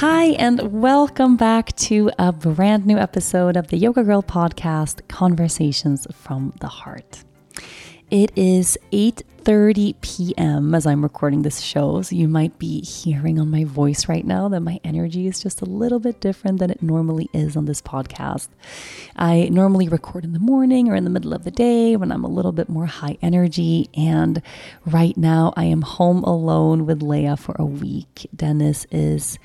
Hi, and welcome back to a brand new episode of the Yoga Girl podcast, Conversations from the Heart. It is 8:30 p.m. as I'm recording this show, so you might be hearing on my voice right now that my energy is just a little bit different than it normally is on this podcast. I normally record in the morning or in the middle of the day when I'm a little bit more high energy, and right now I am home alone with Leia for a week. Dennis is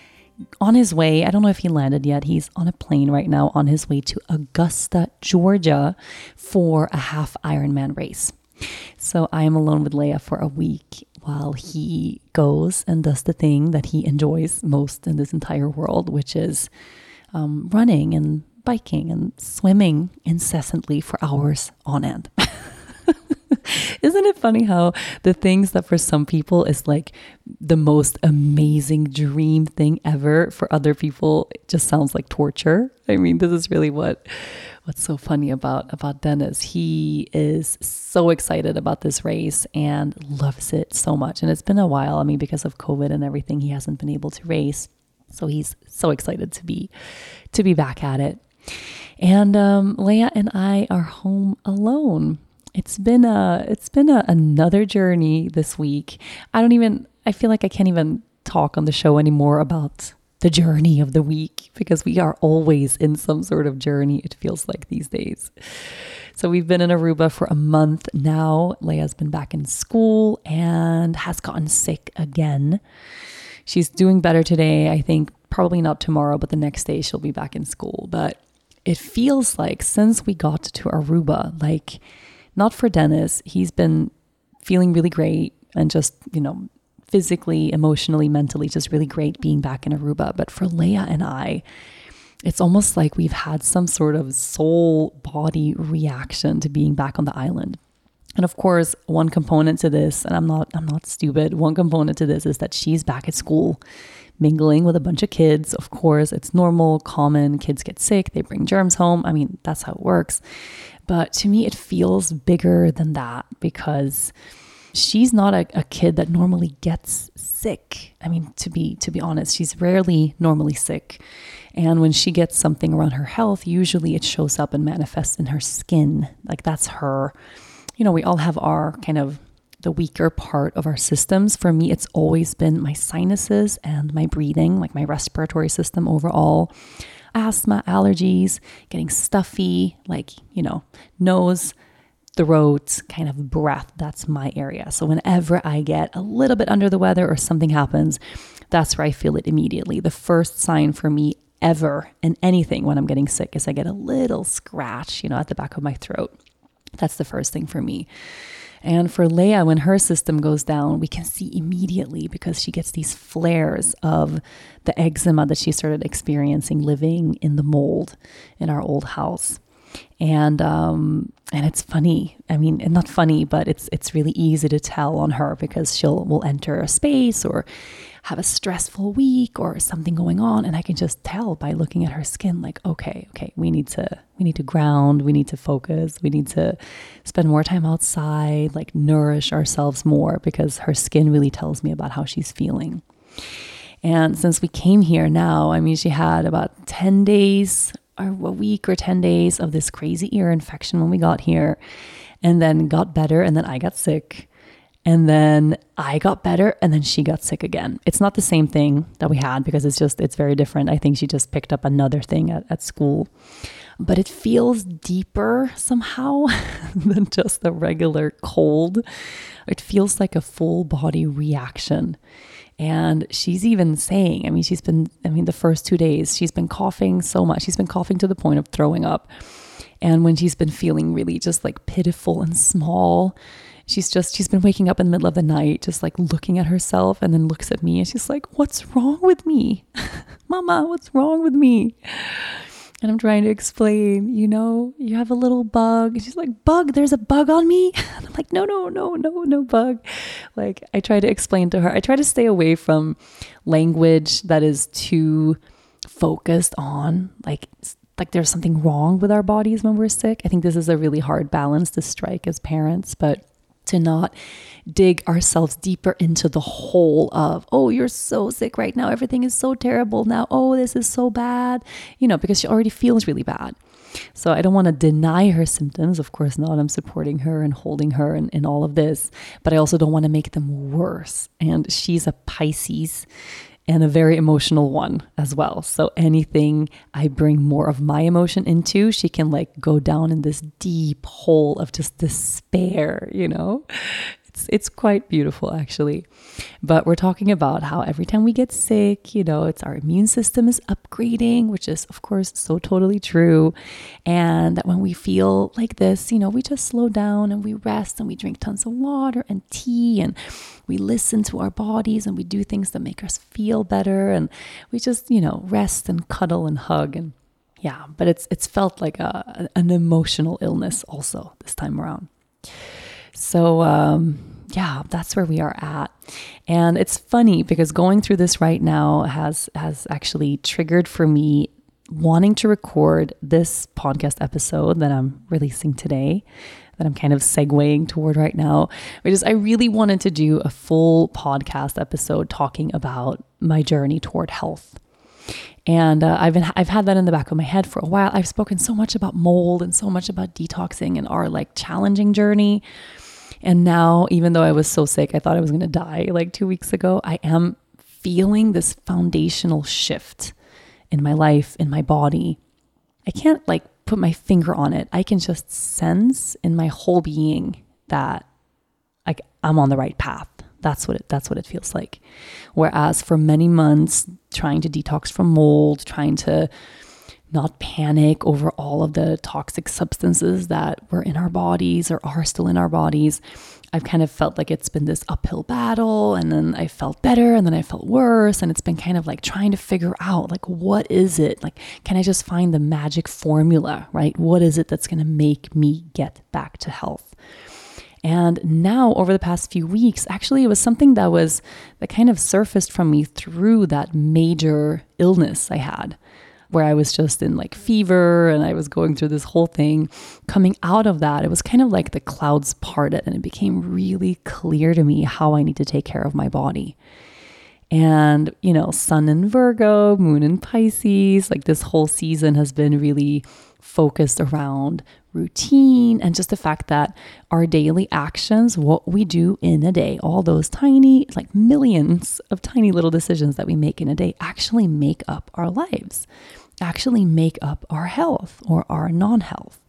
on his way. I don't know if he landed yet. He's on a plane right now on his way to Augusta, Georgia for a half Ironman race. So I am alone with Leia for a week while he goes and does the thing that he enjoys most in this entire world, which is um, running and biking and swimming incessantly for hours on end. Isn't it funny how the things that for some people is like the most amazing dream thing ever, for other people it just sounds like torture? I mean, this is really what what's so funny about about Dennis. He is so excited about this race and loves it so much. And it's been a while. I mean, because of COVID and everything, he hasn't been able to race. So he's so excited to be to be back at it. And um, Leia and I are home alone it's been a it's been a, another journey this week. I don't even I feel like I can't even talk on the show anymore about the journey of the week because we are always in some sort of journey it feels like these days. So we've been in Aruba for a month now. Leia's been back in school and has gotten sick again. She's doing better today. I think probably not tomorrow, but the next day she'll be back in school. But it feels like since we got to Aruba, like not for Dennis. He's been feeling really great and just, you know, physically, emotionally, mentally, just really great being back in Aruba. But for Leia and I, it's almost like we've had some sort of soul body reaction to being back on the island. And of course, one component to this, and I'm not I'm not stupid, one component to this is that she's back at school mingling with a bunch of kids. Of course, it's normal, common, kids get sick, they bring germs home. I mean, that's how it works. But to me, it feels bigger than that because she's not a, a, kid that normally gets sick. I mean, to be to be honest, she's rarely normally sick. And when she gets something around her health, usually it shows up and manifests in her skin. Like that's her. You know, we all have our kind of the weaker part of our systems. For me, it's always been my sinuses and my breathing, like my respiratory system overall asthma, allergies, getting stuffy, like, you know, nose, throat, kind of breath. That's my area. So whenever I get a little bit under the weather or something happens, that's where I feel it immediately. The first sign for me ever in anything when I'm getting sick is I get a little scratch, you know, at the back of my throat. That's the first thing for me. And for Leia, when her system goes down, we can see immediately because she gets these flares of the eczema that she started experiencing living in the mold in our old house. and um, and it's funny. I mean, not funny, but it's it's really easy to tell on her because she'll will enter a space or have a stressful week or something going on and I can just tell by looking at her skin like okay okay we need to we need to ground we need to focus we need to spend more time outside like nourish ourselves more because her skin really tells me about how she's feeling. And since we came here now I mean she had about 10 days or a week or 10 days of this crazy ear infection when we got here and then got better and then I got sick and then I got better and then she got sick again. It's not the same thing that we had because it's just, it's very different. I think she just picked up another thing at, at school. But it feels deeper somehow than just a regular cold. It feels like a full body reaction. And she's even saying, I mean, she's been, I mean, the first two days, she's been coughing so much. She's been coughing to the point of throwing up. And when she's been feeling really just like pitiful and small, she's just she's been waking up in the middle of the night just like looking at herself and then looks at me and she's like what's wrong with me? Mama what's wrong with me? And i'm trying to explain you know you have a little bug. And she's like bug there's a bug on me? And i'm like no no no no no bug. Like i try to explain to her i try to stay away from language that is too focused on like like there's something wrong with our bodies when we're sick. I think this is a really hard balance to strike as parents, but to not dig ourselves deeper into the hole of, oh, you're so sick right now. Everything is so terrible now. Oh, this is so bad, you know, because she already feels really bad. So I don't want to deny her symptoms. Of course not. I'm supporting her and holding her and, in all of this, but I also don't want to make them worse. And she's a Pisces and a very emotional one as well. So anything I bring more of my emotion into, she can like go down in this deep hole of just despair, you know? It's it's quite beautiful actually. But we're talking about how every time we get sick, you know, it's our immune system is upgrading, which is of course so totally true. And that when we feel like this, you know, we just slow down and we rest and we drink tons of water and tea and we listen to our bodies and we do things that make us feel better and we just, you know, rest and cuddle and hug and yeah, but it's it's felt like a, an emotional illness also this time around. So, um, yeah, that's where we are at. And it's funny because going through this right now has has actually triggered for me wanting to record this podcast episode that I'm releasing today that I'm kind of segueing toward right now, which is I really wanted to do a full podcast episode talking about my journey toward health. And uh, I've been I've had that in the back of my head for a while. I've spoken so much about mold and so much about detoxing and our like challenging journey. And now, even though I was so sick, I thought I was going to die like two weeks ago, I am feeling this foundational shift in my life, in my body. I can't like put my finger on it. I can just sense in my whole being that like I'm on the right path. That's what it that's what it feels like. Whereas for many months trying to detox from mold, trying to not panic over all of the toxic substances that were in our bodies or are still in our bodies. I've kind of felt like it's been this uphill battle and then I felt better and then I felt worse and it's been kind of like trying to figure out like what is it? Like can I just find the magic formula, right? What is it that's going to make me get back to health? And now, over the past few weeks, actually, it was something that was that kind of surfaced from me through that major illness I had where I was just in like fever and I was going through this whole thing. Coming out of that, it was kind of like the clouds parted and it became really clear to me how I need to take care of my body. And, you know, sun in Virgo, moon in Pisces, like this whole season has been really focused around routine and just the fact that our daily actions, what we do in a day, all those tiny, like millions of tiny little decisions that we make in a day actually make up our lives, actually make up our health or our non health.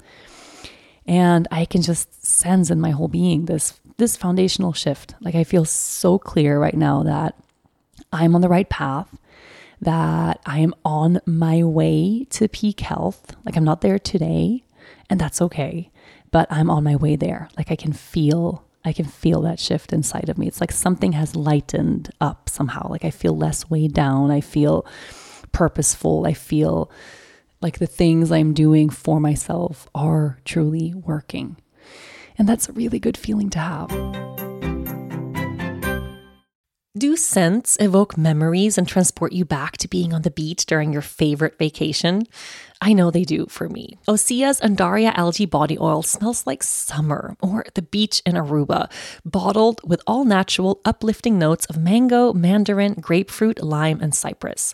And I can just sense in my whole being this this foundational shift. Like I feel so clear right now that I'm on the right path, that I am on my way to peak health. Like I'm not there today, and that's okay. But I'm on my way there. Like I can feel I can feel that shift inside of me. It's like something has lightened up somehow. Like I feel less weighed down. I feel purposeful. I feel like the things I'm doing for myself are truly working. And that's a really good feeling to have. Do scents evoke memories and transport you back to being on the beach during your favorite vacation? I know they do for me. Osea's Undaria algae body oil smells like summer or the beach in Aruba, bottled with all natural, uplifting notes of mango, mandarin, grapefruit, lime, and cypress.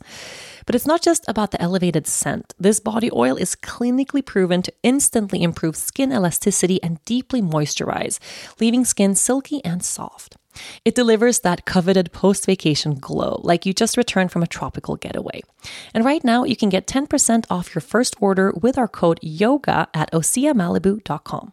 But it's not just about the elevated scent. This body oil is clinically proven to instantly improve skin elasticity and deeply moisturize, leaving skin silky and soft. It delivers that coveted post vacation glow, like you just returned from a tropical getaway. And right now, you can get 10% off your first order with our code YOGA at OseaMalibu.com.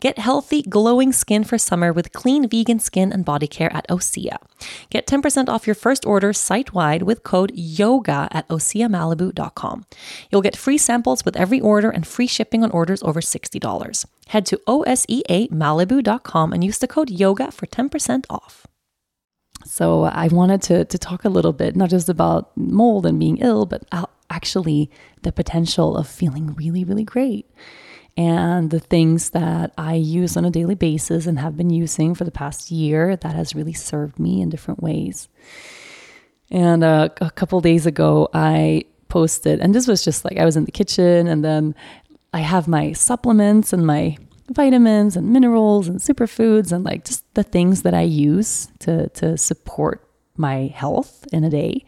Get healthy, glowing skin for summer with clean vegan skin and body care at Osea. Get 10% off your first order site wide with code YOGA at OseaMalibu.com. You'll get free samples with every order and free shipping on orders over $60. Head to OSEAMalibu.com and use the code YOGA for 10% off. So I wanted to, to talk a little bit, not just about mold and being ill, but actually the potential of feeling really, really great and the things that I use on a daily basis and have been using for the past year that has really served me in different ways. And uh, a couple days ago, I posted, and this was just like I was in the kitchen, and then I have my supplements and my vitamins and minerals and superfoods and like just the things that I use to to support my health in a day.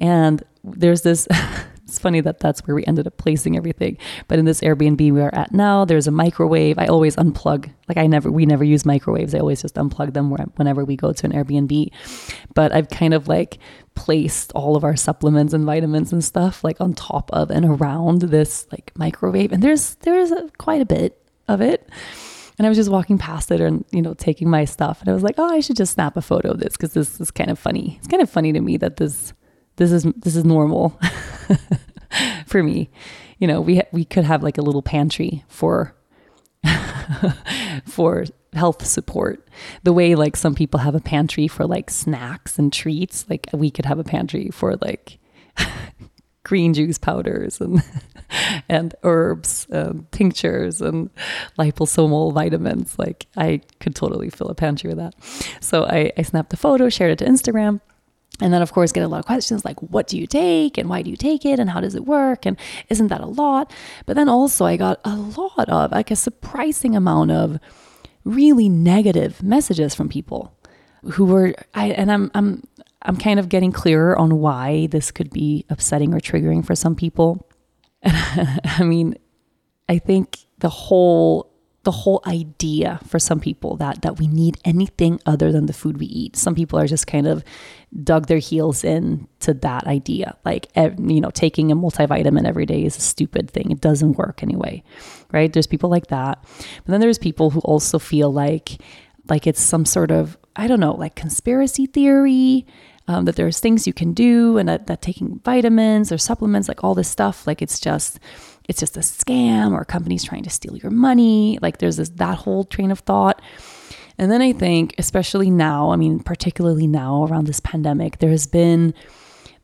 And there's this it's funny that that's where we ended up placing everything. But in this Airbnb we are at now, there's a microwave. I always unplug. Like I never, we never use microwaves. I always just unplug them whenever we go to an Airbnb. But I've kind of like placed all of our supplements and vitamins and stuff like on top of and around this like microwave. And there's there's a, quite a bit of it. And I was just walking past it and, you know, taking my stuff. And I was like, oh, I should just snap a photo of this because this is kind of funny. It's kind of funny to me that this this is this is normal for me. You know, we we could have like a little pantry for for health support. The way like some people have a pantry for like snacks and treats, like we could have a pantry for like green juice powders and and herbs, um, tinctures, and liposomal vitamins. Like I could totally fill a pantry with that. So I, I snapped a photo, shared it to Instagram, and then, of course, get a lot of questions like, what do you take? And why do you take it? And how does it work? And isn't that a lot? But then also, I got a lot of, like, a surprising amount of really negative messages from people who were, I, and I'm, I'm, I'm kind of getting clearer on why this could be upsetting or triggering for some people. I mean, I think the whole the whole idea for some people that that we need anything other than the food we eat. Some people are just kind of dug their heels in to that idea. Like you know, taking a multivitamin every day is a stupid thing. It doesn't work anyway. Right? There's people like that. But then there's people who also feel like like it's some sort of I don't know, like conspiracy theory um, that there's things you can do and that, that taking vitamins or supplements, like all this stuff, like it's just it's just a scam or companies trying to steal your money. Like there's this that whole train of thought. And then I think, especially now, I mean, particularly now around this pandemic, there has been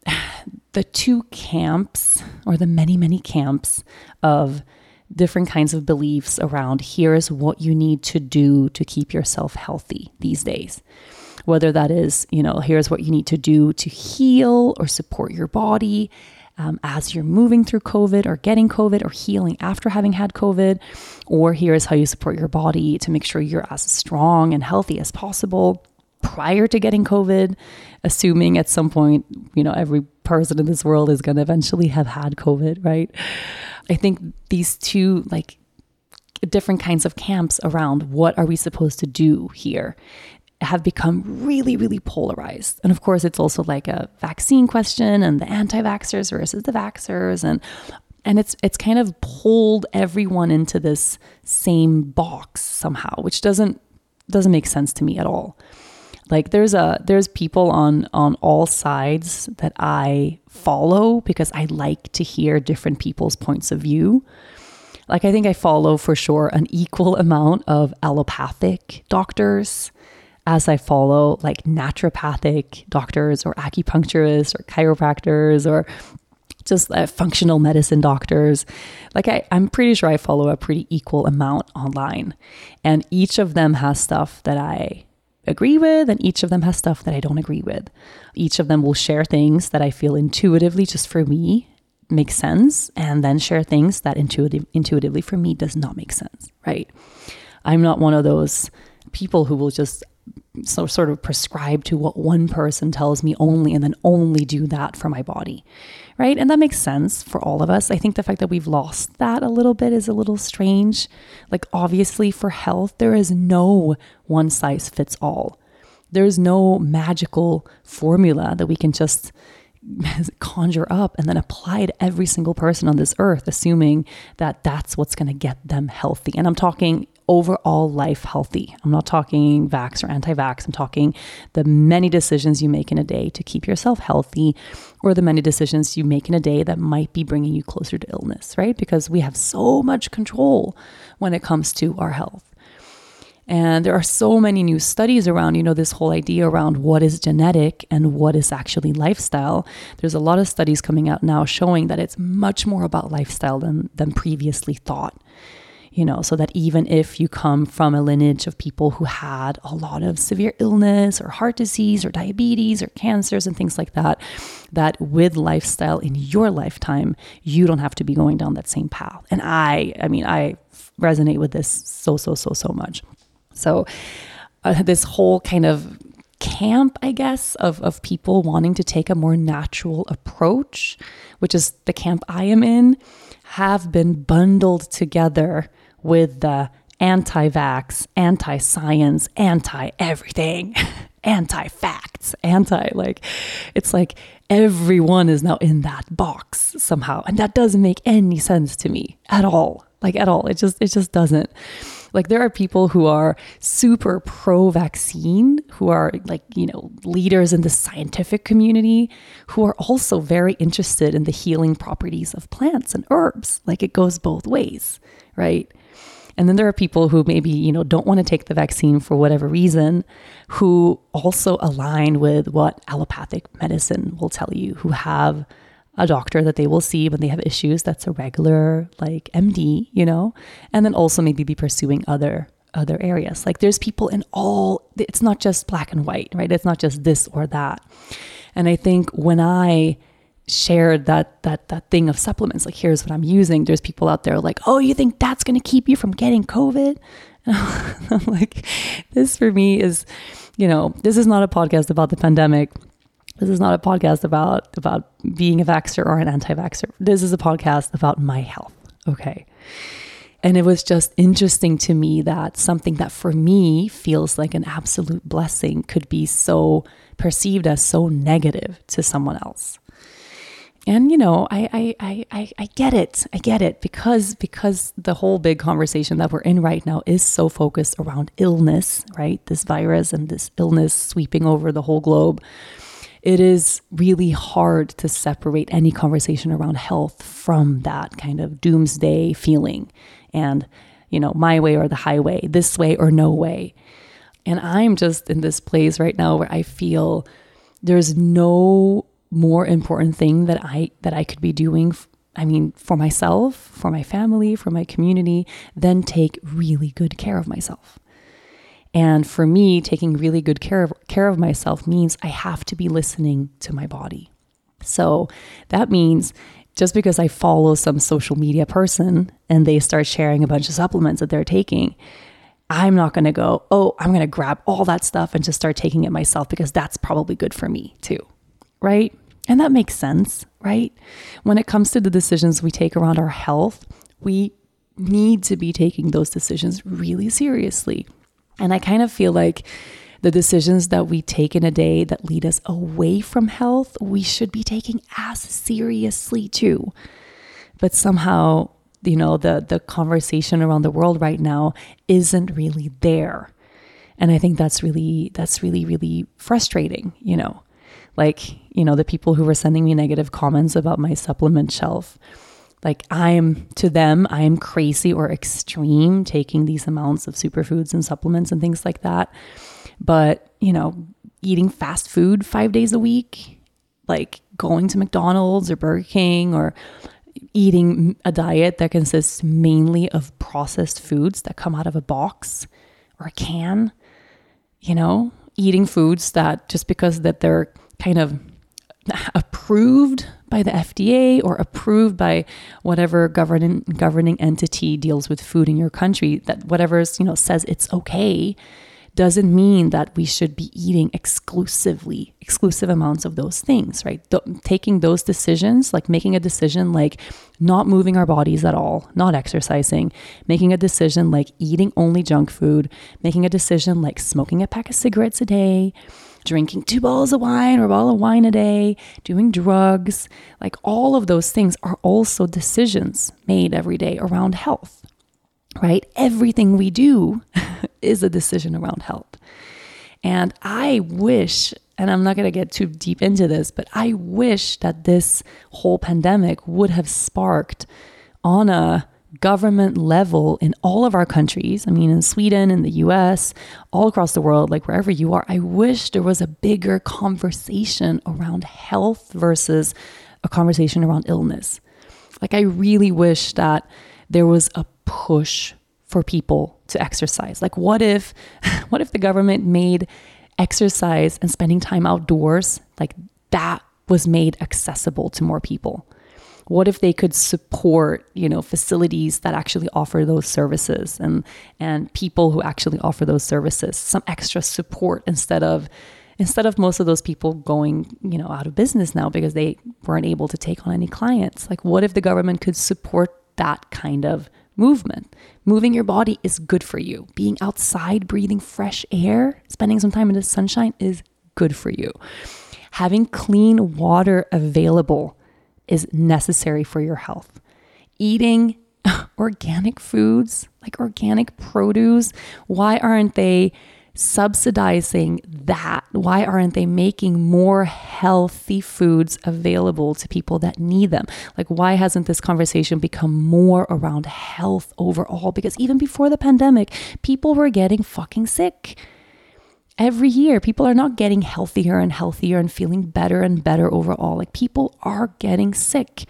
the two camps or the many, many camps of different kinds of beliefs around here's what you need to do to keep yourself healthy these days whether that is, you know, here's what you need to do to heal or support your body um, as you're moving through COVID or getting COVID or healing after having had COVID, or here's how you support your body to make sure you're as strong and healthy as possible prior to getting COVID, assuming at some point, you know, every person in this world is going to eventually have had COVID, right? I think these two, like, different kinds of camps around what are we supposed to do here have become really, really polarized. And of course, it's also like a vaccine question and the anti vaxxers versus the vaxxers. And and it's it's kind of pulled everyone into this same box somehow, which doesn't doesn't make sense to me at all. Like there's a there's people on on all sides that I follow because I like to hear different people's points of view. Like I think I follow for sure an equal amount of allopathic doctors as I follow like naturopathic doctors or acupuncturists or chiropractors or just uh, functional medicine doctors. Like I, I'm pretty sure I follow a pretty equal amount online. And each of them has stuff that I agree with, and each of them has stuff that I don't agree with. Each of them will share things that I feel intuitively, just for me, makes sense, and then share things that intuitive, intuitively for me does not make sense, right? I'm not one of those people who will just so sort of prescribe to what one person tells me only and then only do that for my body right? And that makes sense for all of us. I think the fact that we've lost that a little bit is a little strange. Like obviously for health there is no one size fits all. There's no magical formula that we can just conjure up and then apply to every single person on this earth assuming that that's what's going to get them healthy. And i'm talking overall life healthy. I'm not talking vax or anti vax. I'm talking the many decisions you make in a day to keep yourself healthy or the many decisions you make in a day that might be bringing you closer to illness, right? Because we have so much control when it comes to our health. And there are so many new studies around, you know, this whole idea around what is genetic and what is actually lifestyle. There's a lot of studies coming out now showing that it's much more about lifestyle than, than previously thought you know, so that even if you come from a lineage of people who had a lot of severe illness or heart disease or diabetes or cancers and things like that, that with lifestyle in your lifetime, you don't have to be going down that same path. And I, I mean, I resonate with this so, so, so, so much. So, uh, this whole kind of camp, I guess, of, of people wanting to take a more natural approach, which is the camp I am in, have been bundled together with the anti vax, anti science, anti everything, anti facts, anti like, it's like everyone is now in that box somehow. And that doesn't make any sense to me at all. Like, at all. It just, it just doesn't. Like, there are people who are super pro vaccine, who are like, you know, leaders in the scientific community, who are also very interested in the healing properties of plants and herbs. Like, it goes both ways, right? And then there are people who maybe, you know, don't want to take the vaccine for whatever reason, who also align with what allopathic medicine will tell you, who have a doctor that they will see when they have issues that's a regular like MD, you know, and then also maybe be pursuing other other areas. Like there's people in all it's not just black and white, right? It's not just this or that. And I think when I shared that that that thing of supplements like here's what i'm using there's people out there like oh you think that's going to keep you from getting covid i'm like this for me is you know this is not a podcast about the pandemic this is not a podcast about about being a vaxxer or an anti-vaxxer. This is a podcast about my health okay? And it was just interesting to me that something that for me feels like an absolute blessing could be so perceived as so negative to someone else. And you know I, I i i get it. I get it because because the whole big conversation that we're in right now is so focused around illness right? This virus and this illness sweeping over the whole globe it is really hard to separate any conversation around health from that kind of doomsday feeling and you know my way or the highway this way or no way and i'm just in this place right now where i feel there's no more important thing that I that I could be doing I mean for myself, for my family, for my community, than take really good care of myself. And for me, taking really good care of, care of myself means I have to be listening to my body. So that means just because I follow some social media person and they start sharing a bunch of supplements that they're taking, I'm not going to go, oh, I'm going to grab all that stuff and just start taking it myself because that's probably good for me too right? And that makes sense, right? When it comes to the decisions we take around our health, we need to be taking those decisions really seriously. And I kind of feel like the decisions that we take in a day that lead us away from health, we should be taking as seriously too. But somehow, you know, the the conversation around the world right now isn't really there. And I think that's really that's really really frustrating, you know. Like, you know, the people who were sending me negative comments about my supplement shelf like I'm to them, I'm crazy or extreme taking these amounts of superfoods and supplements and things like that. But, you know, eating fast food five days a week, like going to McDonald's or Burger King or eating a diet that consists mainly of processed foods that come out of a box or a can, you know, eating foods that just because that they're kind of approved by the FDA or approved by whatever governing governing entity deals with food in your country that whatever's you know says it's okay doesn't mean that we should be eating exclusively exclusive amounts of those things right? Th- taking those decisions like making a decision like not moving our bodies at all not exercising making a decision like eating only junk food making a decision like smoking a pack of cigarettes a day drinking two bottles of wine or a bottle of wine a day, doing drugs, like all of those things are also decisions made every day around health, right? Everything we do is a decision around health. And I wish, and I'm not going to get too deep into this, but I wish that this whole pandemic would have sparked on a government level in all of our countries, I mean, in Sweden, in the US, all across the world, like wherever you are, I wish there was a bigger conversation around health versus a conversation around illness. Like, I really wish that there was a push for people to exercise. Like, what if, what if the government made exercise and spending time outdoors like that was made accessible to more people? What if they could support you know facilities that actually offer those services and and people who actually offer those services some extra support instead of instead of most of those people going you know out of business now because they weren't able to take on any clients? Like what if the government could support that kind of movement? Moving your body is good for you. Being outside breathing fresh air spending some time in the sunshine is good for you. Having clean water available is necessary for your health. Eating organic foods, like organic produce, why aren't they subsidizing that? Why aren't they making more healthy foods available to people that need them? Like, why hasn't this conversation become more around health overall? Because even before the pandemic, people were getting fucking sick every year people are not getting healthier and healthier and feeling better and better overall. Like people are getting sick.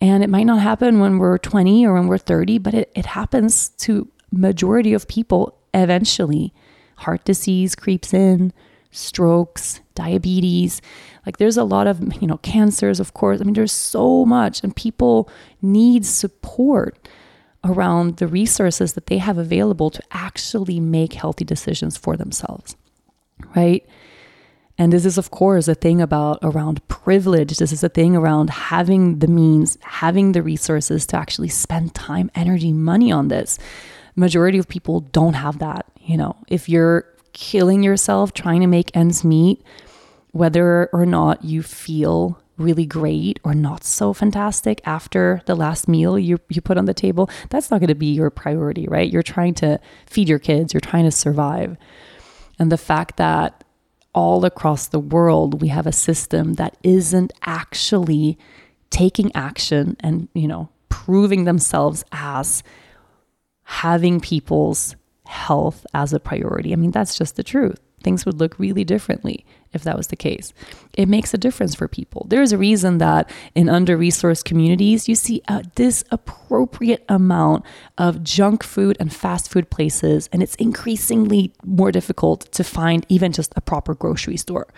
And it might not happen when we're 20 or when we're 30 but it, it happens to majority of people eventually. Heart disease creeps in strokes diabetes. Like there's a lot of you know cancers of course. I mean there's so much and people need support around the resources that they have available to actually make healthy decisions for themselves right? And this is, of course, a thing about around privilege. This is a thing around having the means, having the resources to actually spend time, energy, money on this. Majority of people don't have that. You know, if you're killing yourself trying to make ends meet, whether or not you feel really great or not so fantastic after the last meal you, you put on the table, that's not going to be your priority, right? You're trying to feed your kids, you're trying to survive. And the fact that all across the world we have a system that isn't actually taking action and, you know, proving themselves as having people's health as a priority. I mean, that's just the truth things would look really differently if that was the case. It makes a difference for people. There's a reason that in under resourced communities, you see a disappropriate amount of junk food and fast food places, and it's increasingly more difficult to find even just a proper grocery store.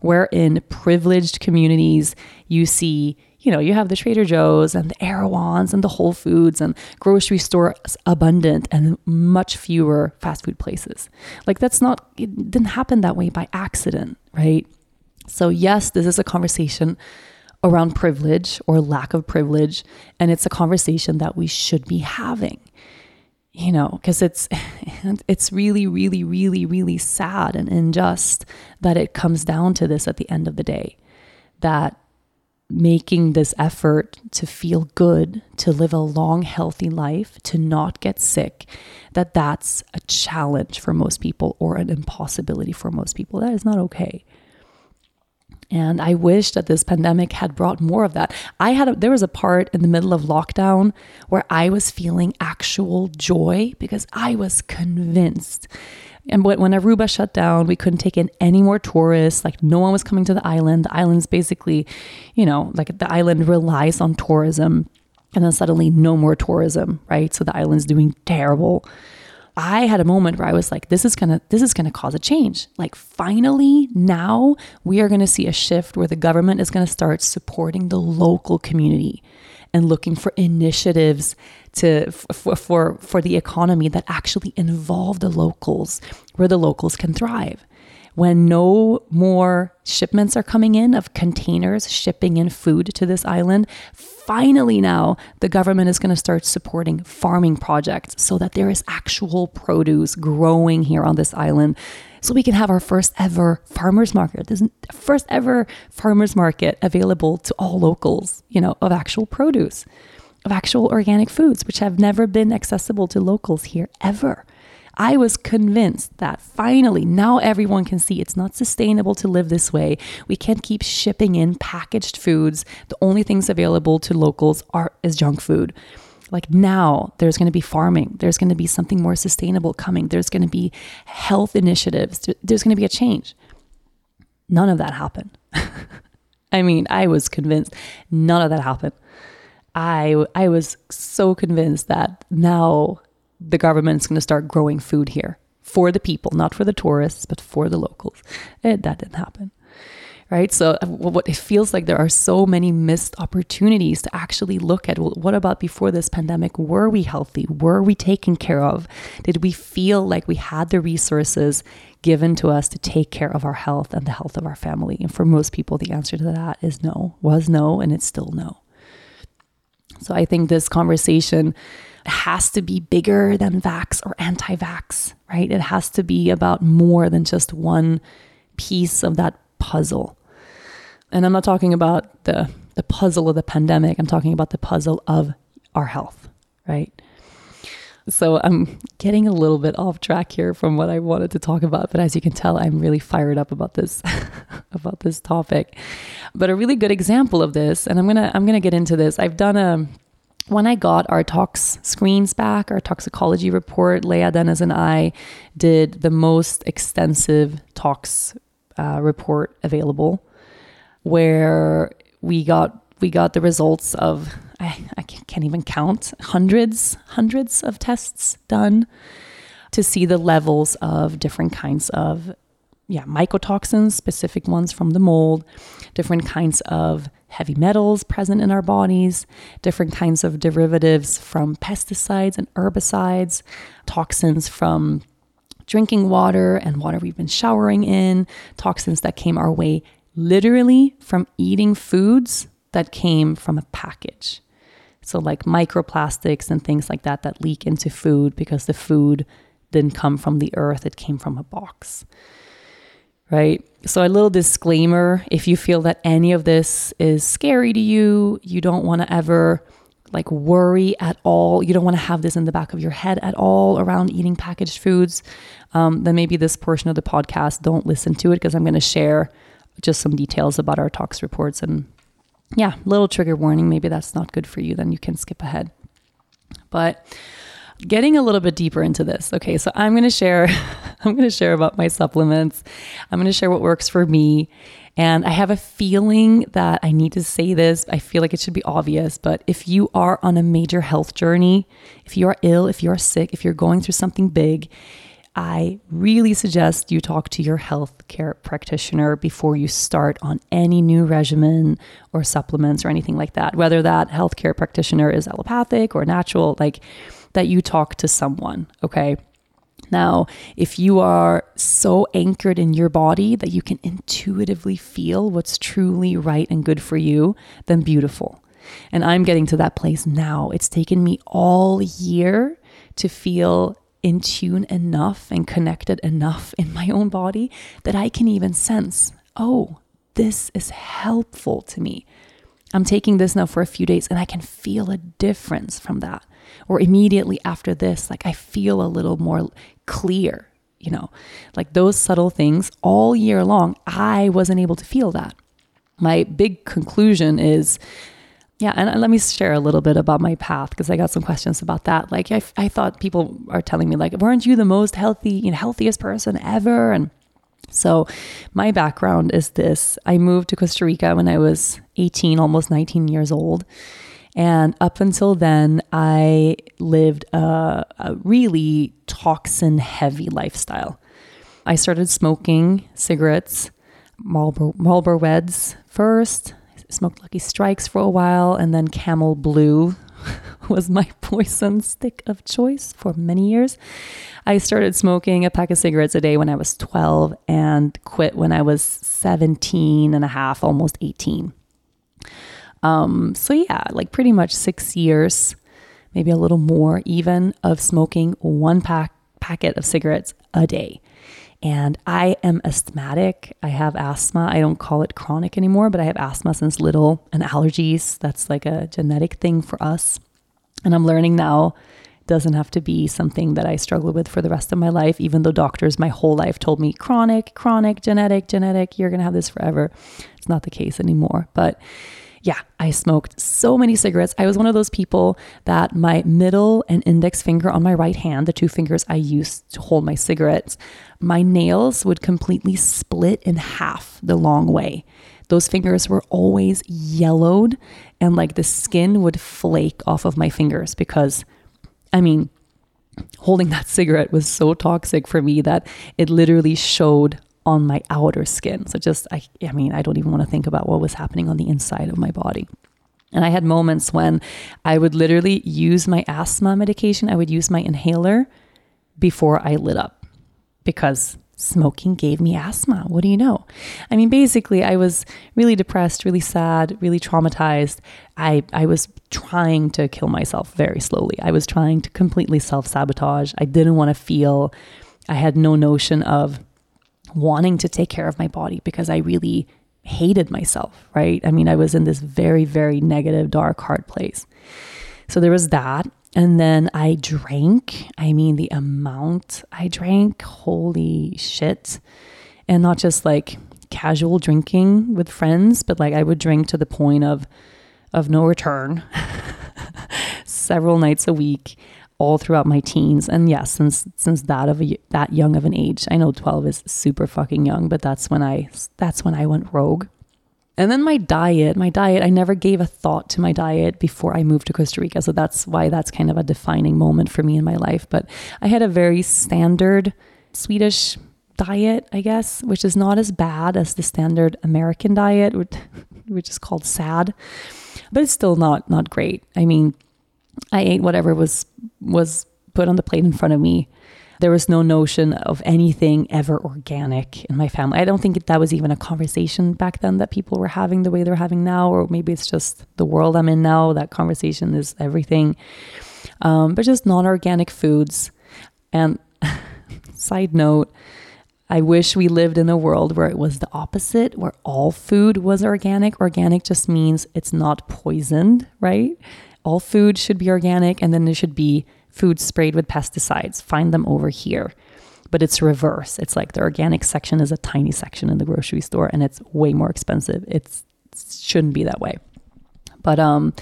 Where in privileged communities, you see you know, you have the Trader Joe's and the Erewhons and the Whole Foods and grocery stores abundant and much fewer fast food places. Like that's not, it didn't happen that way by accident, right? So, yes, this is a conversation around privilege or lack of privilege, and it's a conversation that we should be having. you know, because it's it's really, really, really, really sad and unjust that it comes down to this at the end of the day. That making this effort to feel good, to live a long, healthy life, to not get sick, that that's a challenge for most people or an impossibility for most people. That is not okay. And I wish that this pandemic had brought more of that. I had a, there was a part in the middle of lockdown where I was feeling actual joy because I was convinced. And when Aruba shut down, we couldn't take in any more tourists. Like no one was coming to the island. The island's basically, you know, like the island relies on tourism. And then suddenly no more tourism, right? So the island's doing terrible. I had a moment where I was like, this is gonna, this is gonna cause a change. Like finally, now we are gonna see a shift where the government is gonna start supporting the local community and looking for initiatives to for, for for the economy that actually involve the locals, where the locals can thrive when no more shipments are coming in of containers shipping in food to this island, finally now the government is going to start supporting farming projects so that there is actual produce growing here on this island. So we can have our first ever farmers market. This first ever farmers market available to all locals, you know, of actual produce, of actual organic foods, which have never been accessible to locals here ever. I was convinced that finally now everyone can see it's not sustainable to live this way. We can't keep shipping in packaged foods. The only things available to locals are is junk food. Like now there's going to be farming. There's going to be something more sustainable coming. There's going to be health initiatives. There's going to be a change. None of that happened. I mean, I was convinced none of that happened. I I was so convinced that now the government is going to start growing food here for the people, not for the tourists, but for the locals. It, that didn't happen. Right. So, uh, what it feels like there are so many missed opportunities to actually look at well, what about before this pandemic? Were we healthy? Were we taken care of? Did we feel like we had the resources given to us to take care of our health and the health of our family? And for most people, the answer to that is no, was no, and it's still no. So, I think this conversation has to be bigger than vax or anti vax, right? It has to be about more than just one piece of that puzzle. And I'm not talking about the, the puzzle of the pandemic, I'm talking about the puzzle of our health, right? So I'm getting a little bit off track here from what I wanted to talk about, but as you can tell, I'm really fired up about this about this topic. But a really good example of this, and I'm gonna I'm gonna get into this. I've done a when I got our tox screens back, our toxicology report, Leah Dennis and I did the most extensive tox uh, report available, where we got we got the results of I, I can't even count hundreds hundreds of tests done to see the levels of different kinds of yeah mycotoxins, specific ones from the mold, different kinds of heavy metals present in our bodies, different kinds of derivatives from pesticides and herbicides, toxins from drinking water and water we've been showering in, toxins that came our way literally from eating foods that came from a package. So, like microplastics and things like that that leak into food because the food didn't come from the earth, it came from a box right? So, a little disclaimer if you feel that any of this is scary to you, you don't want to ever like worry at all, you don't want to have this in the back of your head at all around eating packaged foods, um, then maybe this portion of the podcast, don't listen to it because I'm going to share just some details about our tox reports. And yeah, little trigger warning. Maybe that's not good for you, then you can skip ahead. But getting a little bit deeper into this. Okay, so I'm going to share I'm going to share about my supplements. I'm going to share what works for me. And I have a feeling that I need to say this. I feel like it should be obvious, but if you are on a major health journey, if you are ill, if you are sick, if you're going through something big, I really suggest you talk to your healthcare practitioner before you start on any new regimen or supplements or anything like that. Whether that healthcare practitioner is allopathic or natural, like that you talk to someone, okay? Now, if you are so anchored in your body that you can intuitively feel what's truly right and good for you, then beautiful. And I'm getting to that place now. It's taken me all year to feel in tune enough and connected enough in my own body that I can even sense, oh, this is helpful to me. I'm taking this now for a few days and I can feel a difference from that. Or immediately after this, like I feel a little more clear, you know, like those subtle things all year long, I wasn't able to feel that. My big conclusion is yeah, and let me share a little bit about my path because I got some questions about that. Like, I, I thought people are telling me, like, weren't you the most healthy, you know, healthiest person ever? And so, my background is this I moved to Costa Rica when I was 18, almost 19 years old. And up until then, I lived a, a really toxin heavy lifestyle. I started smoking cigarettes, Marlboro, Marlboro Reds first, smoked Lucky Strikes for a while, and then Camel Blue was my poison stick of choice for many years. I started smoking a pack of cigarettes a day when I was 12 and quit when I was 17 and a half, almost 18. Um, so, yeah, like pretty much six years, maybe a little more even, of smoking one pack packet of cigarettes a day. And I am asthmatic. I have asthma. I don't call it chronic anymore, but I have asthma since little and allergies. That's like a genetic thing for us. And I'm learning now doesn't have to be something that I struggle with for the rest of my life, even though doctors my whole life told me chronic, chronic, genetic, genetic, you're going to have this forever. It's not the case anymore. But yeah, I smoked so many cigarettes. I was one of those people that my middle and index finger on my right hand, the two fingers I use to hold my cigarettes, my nails would completely split in half the long way. Those fingers were always yellowed and like the skin would flake off of my fingers because, I mean, holding that cigarette was so toxic for me that it literally showed on my outer skin. So just I I mean, I don't even want to think about what was happening on the inside of my body. And I had moments when I would literally use my asthma medication, I would use my inhaler before I lit up because smoking gave me asthma. What do you know? I mean, basically, I was really depressed, really sad, really traumatized. I, I was trying to kill myself very slowly. I was trying to completely self sabotage. I didn't want to feel, I had no notion of wanting to take care of my body because I really hated myself, right? I mean, I was in this very, very negative, dark, hard place. So there was that. And then I drank. I mean, the amount I drank, holy shit. And not just like casual drinking with friends, but like I would drink to the point of of no return several nights a week all throughout my teens. And yes since since that of a, that young of an age i know 12 is super fucking young but that's when i that's when i went rogue. And then my diet my diet i never gave a thought to my diet before i moved to costa rica. So that's why that's kind of a defining moment for me in my life. But i had a very standard swedish diet i guess which is not as bad as the standard american diet which is called sad but it's still not not great. I mean I ate whatever was was put on the plate in front of me. There was no notion of anything ever organic in my family. I don't think that was even a conversation back then that people were having the way they're having now, or maybe it's just the world I'm in now. That conversation is everything. Um, but just non organic foods. And side note, I wish we lived in a world where it was the opposite, where all food was organic. Organic just means it's not poisoned, right? All food should be organic and then there should be food sprayed with pesticides. Find them over here. But it's reverse. It's like the organic section is a tiny section in the grocery store and it's way more expensive. It's, it shouldn't be that way. But um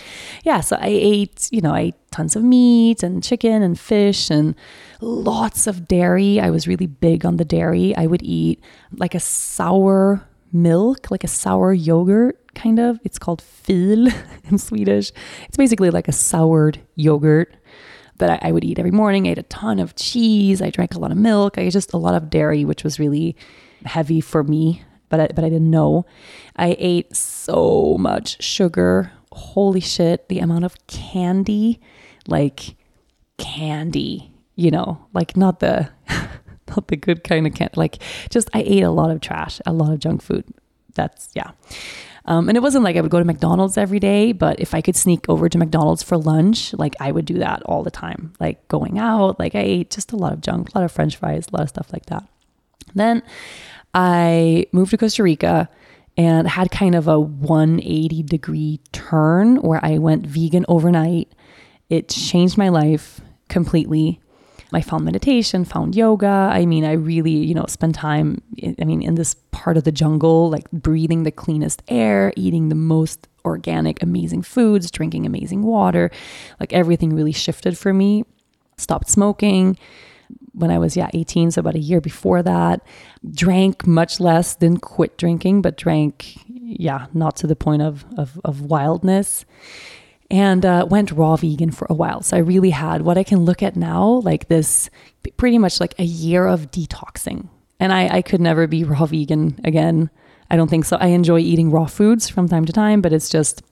yeah, so I ate, you know, I ate tons of meat and chicken and fish and lots of dairy. I was really big on the dairy. I would eat like a sour milk, like a sour yogurt kind of. It's called fil in Swedish. It's basically like a soured yogurt that I, I, would eat every morning. I ate a ton of cheese. I drank a lot of milk. I just a lot of dairy, which was really heavy for me, but I, but I didn't know. I ate so much sugar. Holy shit, the amount of candy, like candy, you know, like not the not the good kind of candy. Like just I ate a lot of trash, a lot of junk food. That's yeah. Um, and it wasn't like I would go to McDonald's every day, but if I could sneak over to McDonald's for lunch, like I would do that all the time. Like going out, like I ate just a lot of junk, a lot of french fries, a lot of stuff like that. Then I moved to Costa Rica and had kind of a 180 degree turn where I went vegan overnight. It changed my life completely. I found meditation, found yoga. I mean, I really, you know, spend time, I mean, in this part of the jungle, like breathing the cleanest air, eating the most organic, amazing foods, drinking amazing water. Like everything really shifted for me. Stopped smoking when I was, yeah, 18, so about a year before that. Drank much less, didn't quit drinking, but drank, yeah, not to the point of, of, of wildness. And uh, went raw vegan for a while. So I really had what I can look at now, like this pretty much like a year of detoxing. And I, I could never be raw vegan again. I don't think so. I enjoy eating raw foods from time to time, but it's just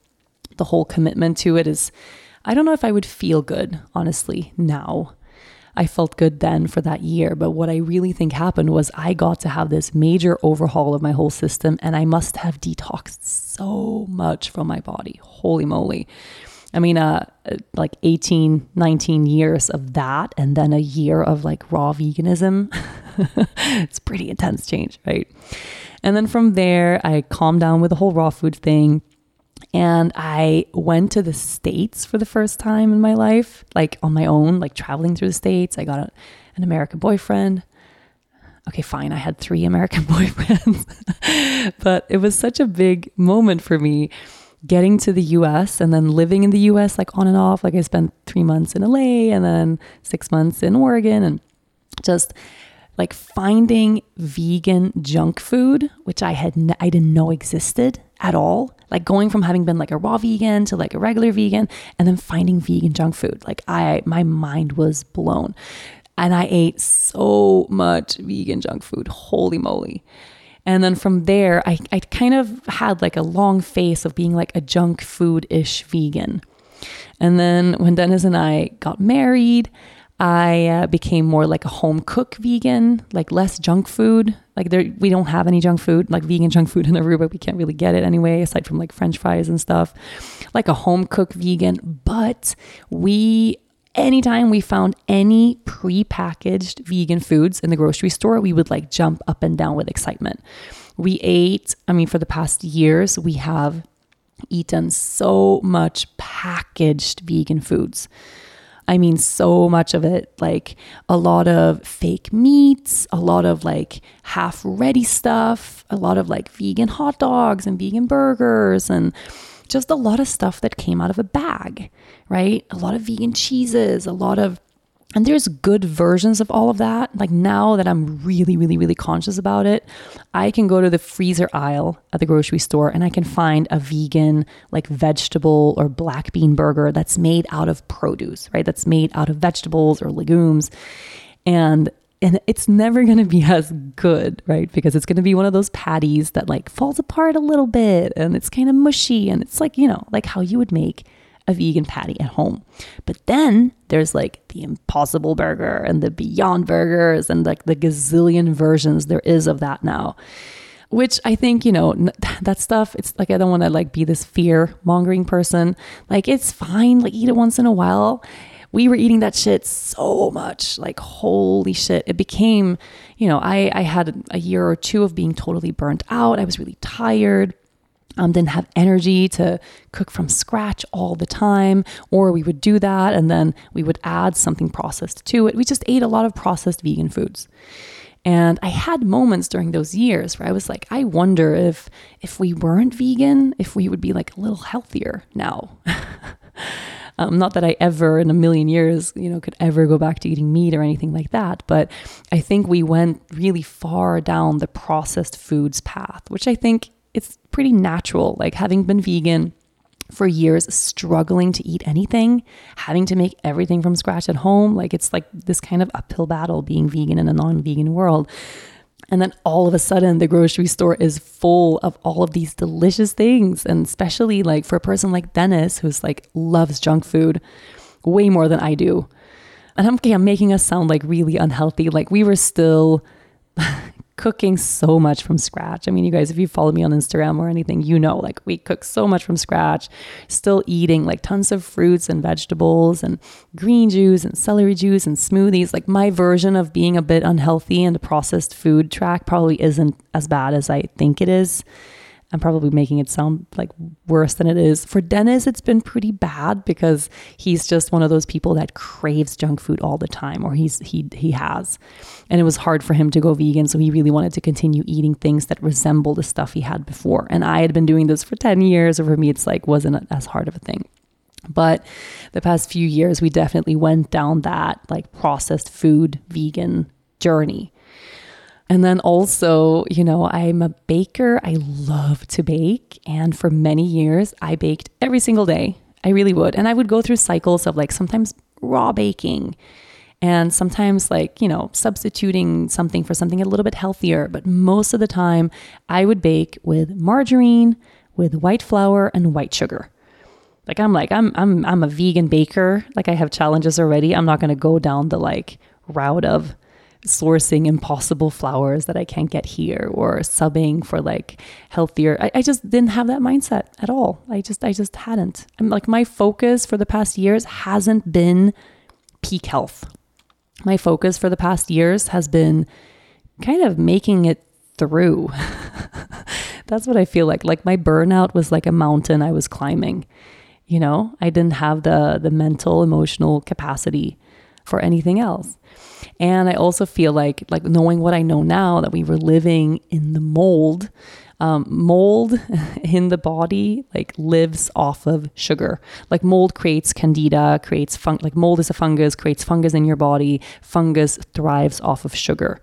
the whole commitment to it is, I don't know if I would feel good, honestly, now. I felt good then for that year. But what I really think happened was I got to have this major overhaul of my whole system and I must have detoxed so much from my body. Holy moly. I mean, uh, like 18, 19 years of that, and then a year of like raw veganism. it's pretty intense change, right? And then from there, I calmed down with the whole raw food thing. And I went to the States for the first time in my life, like on my own, like traveling through the States. I got a, an American boyfriend. Okay, fine. I had three American boyfriends, but it was such a big moment for me getting to the US and then living in the US, like on and off. Like I spent three months in LA and then six months in Oregon and just like finding vegan junk food, which I had, n- I didn't know existed at all. Like going from having been like a raw vegan to like a regular vegan and then finding vegan junk food. Like i my mind was blown. And i ate so much vegan junk food. Holy moly and then from there i, I kind of had like a long face of being like a junk food-ish vegan and then when dennis and i got married I uh, became more like a home cook vegan, like less junk food. Like there, we don't have any junk food, like vegan junk food in Aruba. We can't really get it anyway, aside from like French fries and stuff. Like a home cook vegan, but we anytime we found any pre-packaged vegan foods in the grocery store, we would like jump up and down with excitement. We ate, I mean, for the past years, we have eaten so much packaged vegan foods. I mean, so much of it, like a lot of fake meats, a lot of like half ready stuff, a lot of like vegan hot dogs and vegan burgers, and just a lot of stuff that came out of a bag, right? A lot of vegan cheeses, a lot of and there's good versions of all of that. Like now that I'm really, really, really conscious about it, I can go to the freezer aisle at the grocery store and I can find a vegan, like vegetable or black bean burger that's made out of produce, right? That's made out of vegetables or legumes. And and it's never going to be as good, right? Because it's going to be one of those patties that like falls apart a little bit and it's kind of mushy and it's like, you know, like how you would make a vegan patty at home. But then there's like the Impossible Burger and the Beyond Burgers and like the gazillion versions there is of that now. Which I think, you know, that stuff, it's like I don't want to like be this fear mongering person. Like it's fine, like eat it once in a while. We were eating that shit so much, like holy shit. It became, you know, I I had a year or two of being totally burnt out. I was really tired um, didn't have energy to cook from scratch all the time, or we would do that and then we would add something processed to it. We just ate a lot of processed vegan foods. And I had moments during those years where I was like, I wonder if if we weren't vegan, if we would be like a little healthier now. um, not that I ever in a million years, you know, could ever go back to eating meat or anything like that, but I think we went really far down the processed foods path, which I think it's pretty natural. Like having been vegan for years, struggling to eat anything, having to make everything from scratch at home. Like it's like this kind of uphill battle being vegan in a non vegan world. And then all of a sudden, the grocery store is full of all of these delicious things. And especially like for a person like Dennis, who's like loves junk food way more than I do. And I'm, okay, I'm making us sound like really unhealthy. Like we were still cooking so much from scratch. I mean, you guys, if you follow me on Instagram or anything, you know, like we cook so much from scratch, still eating like tons of fruits and vegetables and green juice and celery juice and smoothies. Like my version of being a bit unhealthy and the processed food track probably isn't as bad as I think it is. I'm probably making it sound like worse than it is. For Dennis, it's been pretty bad because he's just one of those people that craves junk food all the time, or he's he he has. And it was hard for him to go vegan, so he really wanted to continue eating things that resemble the stuff he had before. And I had been doing this for 10 years, so for me it's like wasn't as hard of a thing. But the past few years we definitely went down that like processed food vegan journey and then also, you know, I'm a baker. I love to bake. And for many years, I baked every single day. I really would. And I would go through cycles of like sometimes raw baking and sometimes like, you know, substituting something for something a little bit healthier. But most of the time, I would bake with margarine, with white flour, and white sugar. Like I'm like I'm I'm I'm a vegan baker. Like I have challenges already. I'm not going to go down the like route of sourcing impossible flours that I can't get here or subbing for like healthier. I, I, just didn't have that mindset at all. I just I just hadn't. I'm like my focus for the past years hasn't been peak health. My focus for the past years has been kind of making it through. That's what I feel like. Like my burnout was like a mountain I was climbing. You know, I didn't have the the mental emotional capacity for anything else. And I also feel like like knowing what I know now that we were living in the mold. Um, mold in the body like lives off of sugar. Like mold creates candida, creates fun- like mold is a fungus, creates fungus in your body. Fungus thrives off of sugar.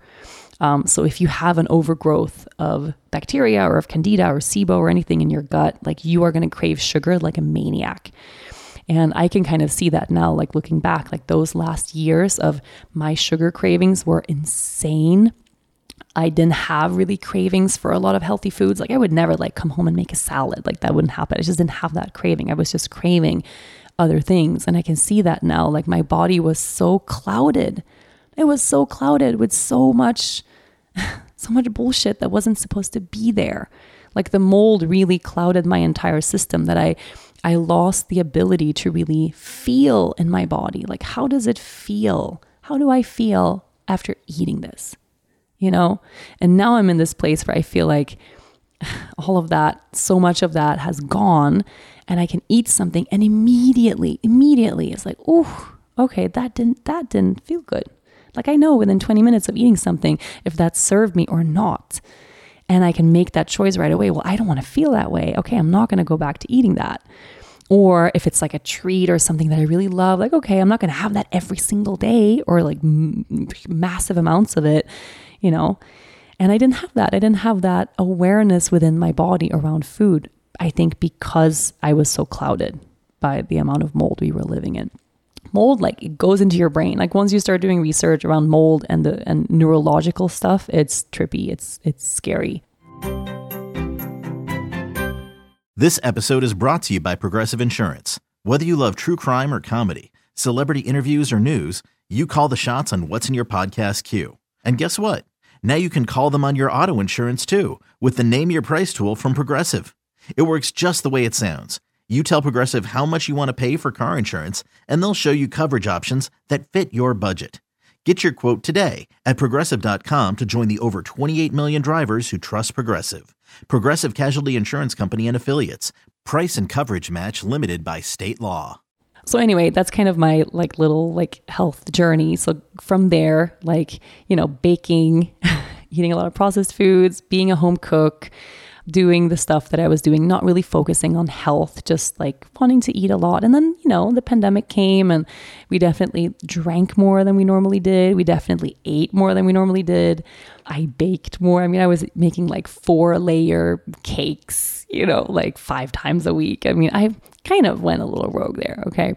Um, so if you have an overgrowth of bacteria or of candida or SIBO or anything in your gut, like you are going to crave sugar like a maniac. And I can kind of see that now, like looking back, like those last years of my sugar cravings were insane. I didn't have really cravings for a lot of healthy foods. Like I would never like come home and make a salad. Like that wouldn't happen. I just didn't have that craving. I was just craving other things. And I can see that now. Like my body was so clouded. It was so clouded with so much, so much bullshit that wasn't supposed to be there. Like the mold really clouded my entire system that I I lost the ability to really feel in my body. Like, how does it feel? How do I feel after eating this? You know? And now I'm in this place where I feel like all of that, so much of that has gone, and I can eat something and immediately, immediately it's like, oh, okay, that didn't that didn't feel good. Like I know within 20 minutes of eating something if that served me or not. And I can make that choice right away. Well, I don't want to feel that way. Okay, I'm not going to go back to eating that. Or if it's like a treat or something that I really love, like, okay, I'm not going to have that every single day or like m- massive amounts of it, you know? And I didn't have that. I didn't have that awareness within my body around food. I think because I was so clouded by the amount of mold we were living in. Mold, like it goes into your brain. Like once you start doing research around mold and the and neurological stuff, it's trippy. It's it's scary. This episode is brought to you by Progressive Insurance. Whether you love true crime or comedy, celebrity interviews or news, you call the shots on what's in your podcast queue. And guess what? Now you can call them on your auto insurance too with the Name Your Price tool from Progressive. It works just the way it sounds. You tell Progressive how much you want to pay for car insurance, and they'll show you coverage options that fit your budget. Get your quote today at progressive.com to join the over 28 million drivers who trust Progressive. Progressive Casualty Insurance Company and Affiliates. Price and coverage match limited by state law. So anyway, that's kind of my like little like health journey. So from there, like, you know, baking, eating a lot of processed foods, being a home cook, doing the stuff that I was doing, not really focusing on health, just like wanting to eat a lot. And then, you know, the pandemic came and we definitely drank more than we normally did. We definitely ate more than we normally did. I baked more. I mean, I was making like four layer cakes, you know, like five times a week. I mean, I kind of went a little rogue there, okay?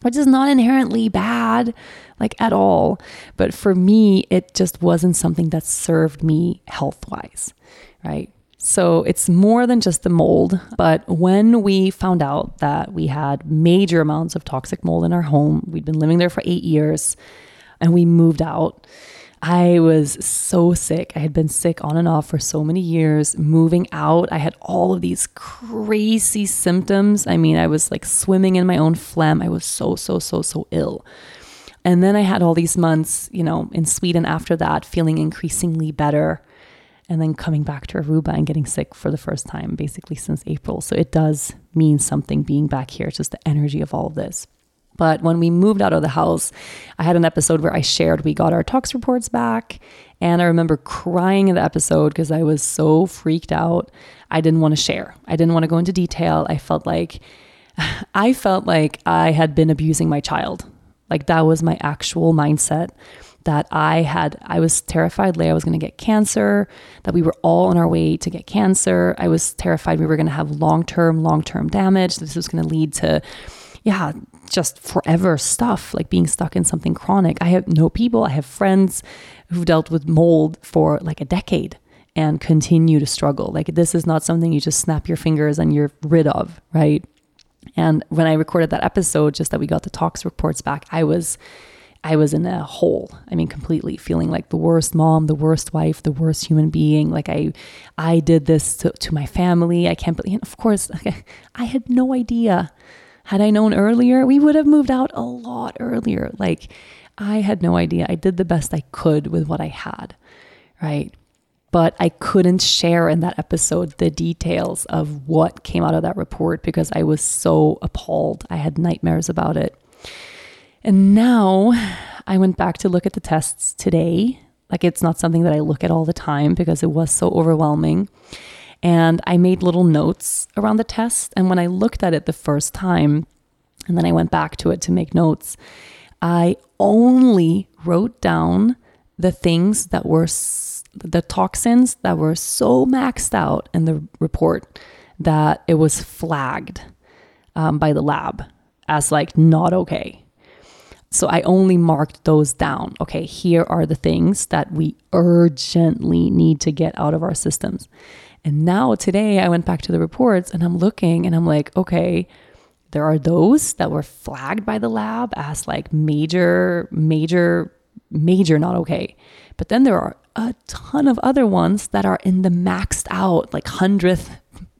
Which is not inherently bad, like at all. But for me, it just wasn't something that served me health wise, right? So it's more than just the mold. But when we found out that we had major amounts of toxic mold in our home, we'd been living there for eight years and we moved out. I was so sick. I had been sick on and off for so many years, moving out. I had all of these crazy symptoms. I mean, I was like swimming in my own phlegm. I was so, so, so, so ill. And then I had all these months, you know, in Sweden after that, feeling increasingly better. And then coming back to Aruba and getting sick for the first time, basically since April. So it does mean something being back here. It's just the energy of all of this. But when we moved out of the house, I had an episode where I shared we got our tox reports back. And I remember crying in the episode because I was so freaked out. I didn't want to share, I didn't want to go into detail. I felt like I felt like I had been abusing my child. Like that was my actual mindset that I had, I was terrified Leia was going to get cancer, that we were all on our way to get cancer. I was terrified we were going to have long term, long term damage. This was going to lead to, yeah, just forever stuff, like being stuck in something chronic. I have no people, I have friends who've dealt with mold for like a decade and continue to struggle. Like this is not something you just snap your fingers and you're rid of, right? And when I recorded that episode, just that we got the tox reports back, I was I was in a hole. I mean, completely feeling like the worst mom, the worst wife, the worst human being. Like I, I did this to, to my family. I can't believe. Of course, I had no idea had I known earlier, we would have moved out a lot earlier. Like, I had no idea. I did the best I could with what I had, right? But I couldn't share in that episode the details of what came out of that report because I was so appalled. I had nightmares about it. And now I went back to look at the tests today. Like, it's not something that I look at all the time because it was so overwhelming. And I made little notes around the test. And when I looked at it the first time, and then I went back to it to make notes, I only wrote down the things that were the toxins that were so maxed out in the report that it was flagged um, by the lab as like not okay. So I only marked those down. Okay, here are the things that we urgently need to get out of our systems. And now today I went back to the reports and I'm looking and I'm like, okay, there are those that were flagged by the lab as like major, major, major not okay. But then there are a ton of other ones that are in the maxed out, like hundredth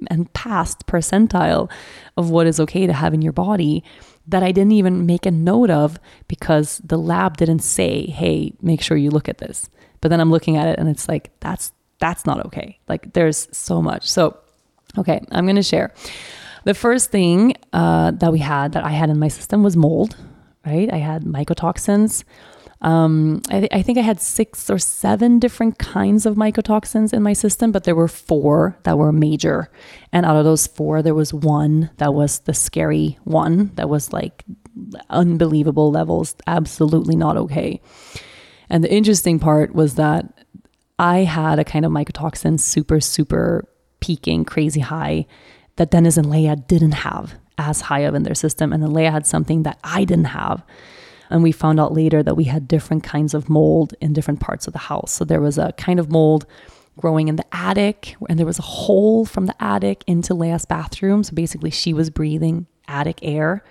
and past percentile of what is okay to have in your body that I didn't even make a note of because the lab didn't say, hey, make sure you look at this. But then I'm looking at it and it's like, that's that's not okay. Like there's so much. So, okay, I'm going to share. The first thing uh, that we had that I had in my system was mold, right? I had mycotoxins. Um, I, th- I, think I had six or seven different kinds of mycotoxins in my system, but there were four that were major. And out of those four, there was one that was the scary one that was like unbelievable levels, absolutely not okay. And the interesting part was that I had a kind of mycotoxin super, super peaking, crazy high that Dennis and Leia didn't have as high of in their system. And then Leia had something that I didn't have. And we found out later that we had different kinds of mold in different parts of the house. So there was a kind of mold growing in the attic, and there was a hole from the attic into Leia's bathroom. So basically, she was breathing attic air.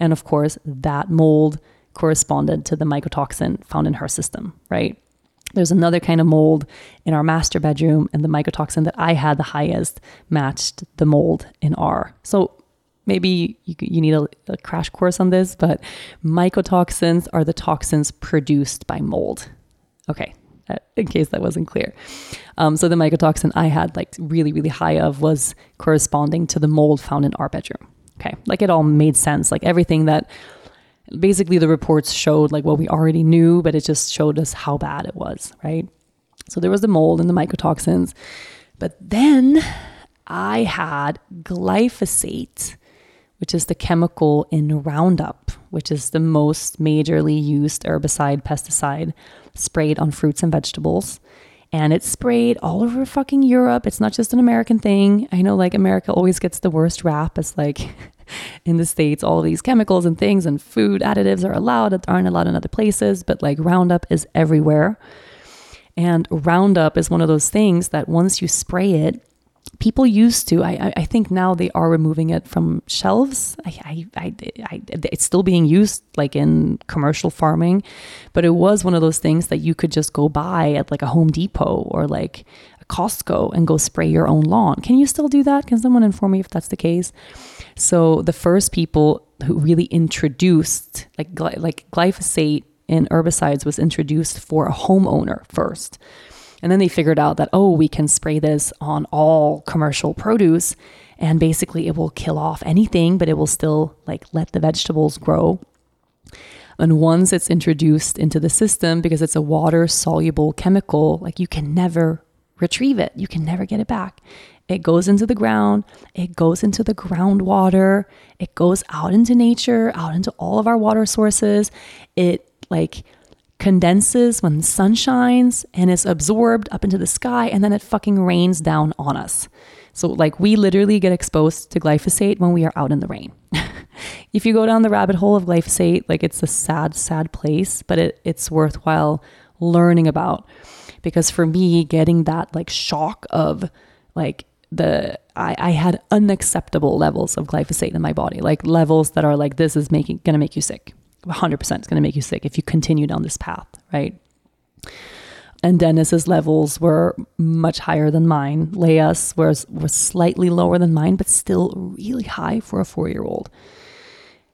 And of course, that mold corresponded to the mycotoxin found in her system, right? There's another kind of mold in our master bedroom, and the mycotoxin that I had the highest matched the mold in R. So maybe you, you need a, a crash course on this, but mycotoxins are the toxins produced by mold. Okay, uh, in case that wasn't clear. Um, so the mycotoxin I had like really, really high of was corresponding to the mold found in our bedroom. Okay, like it all made sense. Like everything that basically the reports showed like what we already knew, but it just showed us how bad it was, right? So there was the mold and the mycotoxins. But then I had glyphosate, which is the chemical in Roundup, which is the most majorly used herbicide, pesticide sprayed on fruits and vegetables. And it's sprayed all over fucking Europe. It's not just an American thing. I know like America always gets the worst rap as like in the States, all these chemicals and things and food additives are allowed that aren't allowed in other places, but like Roundup is everywhere. And Roundup is one of those things that once you spray it, people used to I, I think now they are removing it from shelves. I, I, I, it's still being used like in commercial farming but it was one of those things that you could just go buy at like a home depot or like a costco and go spray your own lawn. Can you still do that? Can someone inform me if that's the case? So the first people who really introduced like like glyphosate in herbicides was introduced for a homeowner first and then they figured out that, oh, we can spray this on all commercial produce and basically it will kill off anything, but it will still like let the vegetables grow. And once it's introduced into the system, because it's a water soluble chemical, like you can never retrieve it, you can never get it back. It goes into the ground, it goes into the groundwater, it goes out into nature, out into all of our water sources. It like condenses when the sun shines and is absorbed up into the sky and then it fucking rains down on us. So, like, we literally get exposed to glyphosate when we are out in the rain. if you go down the rabbit hole of glyphosate, like, it's a sad, sad place, but it, it's worthwhile learning about. Because for me, getting that like shock of like the, I, I had unacceptable levels of glyphosate in my body, like levels that are like, this is making, gonna make you sick. 100% is going to make you sick if you continue down this path, right? And Dennis's levels were much higher than mine. Leia's was, was slightly lower than mine, but still really high for a four year old.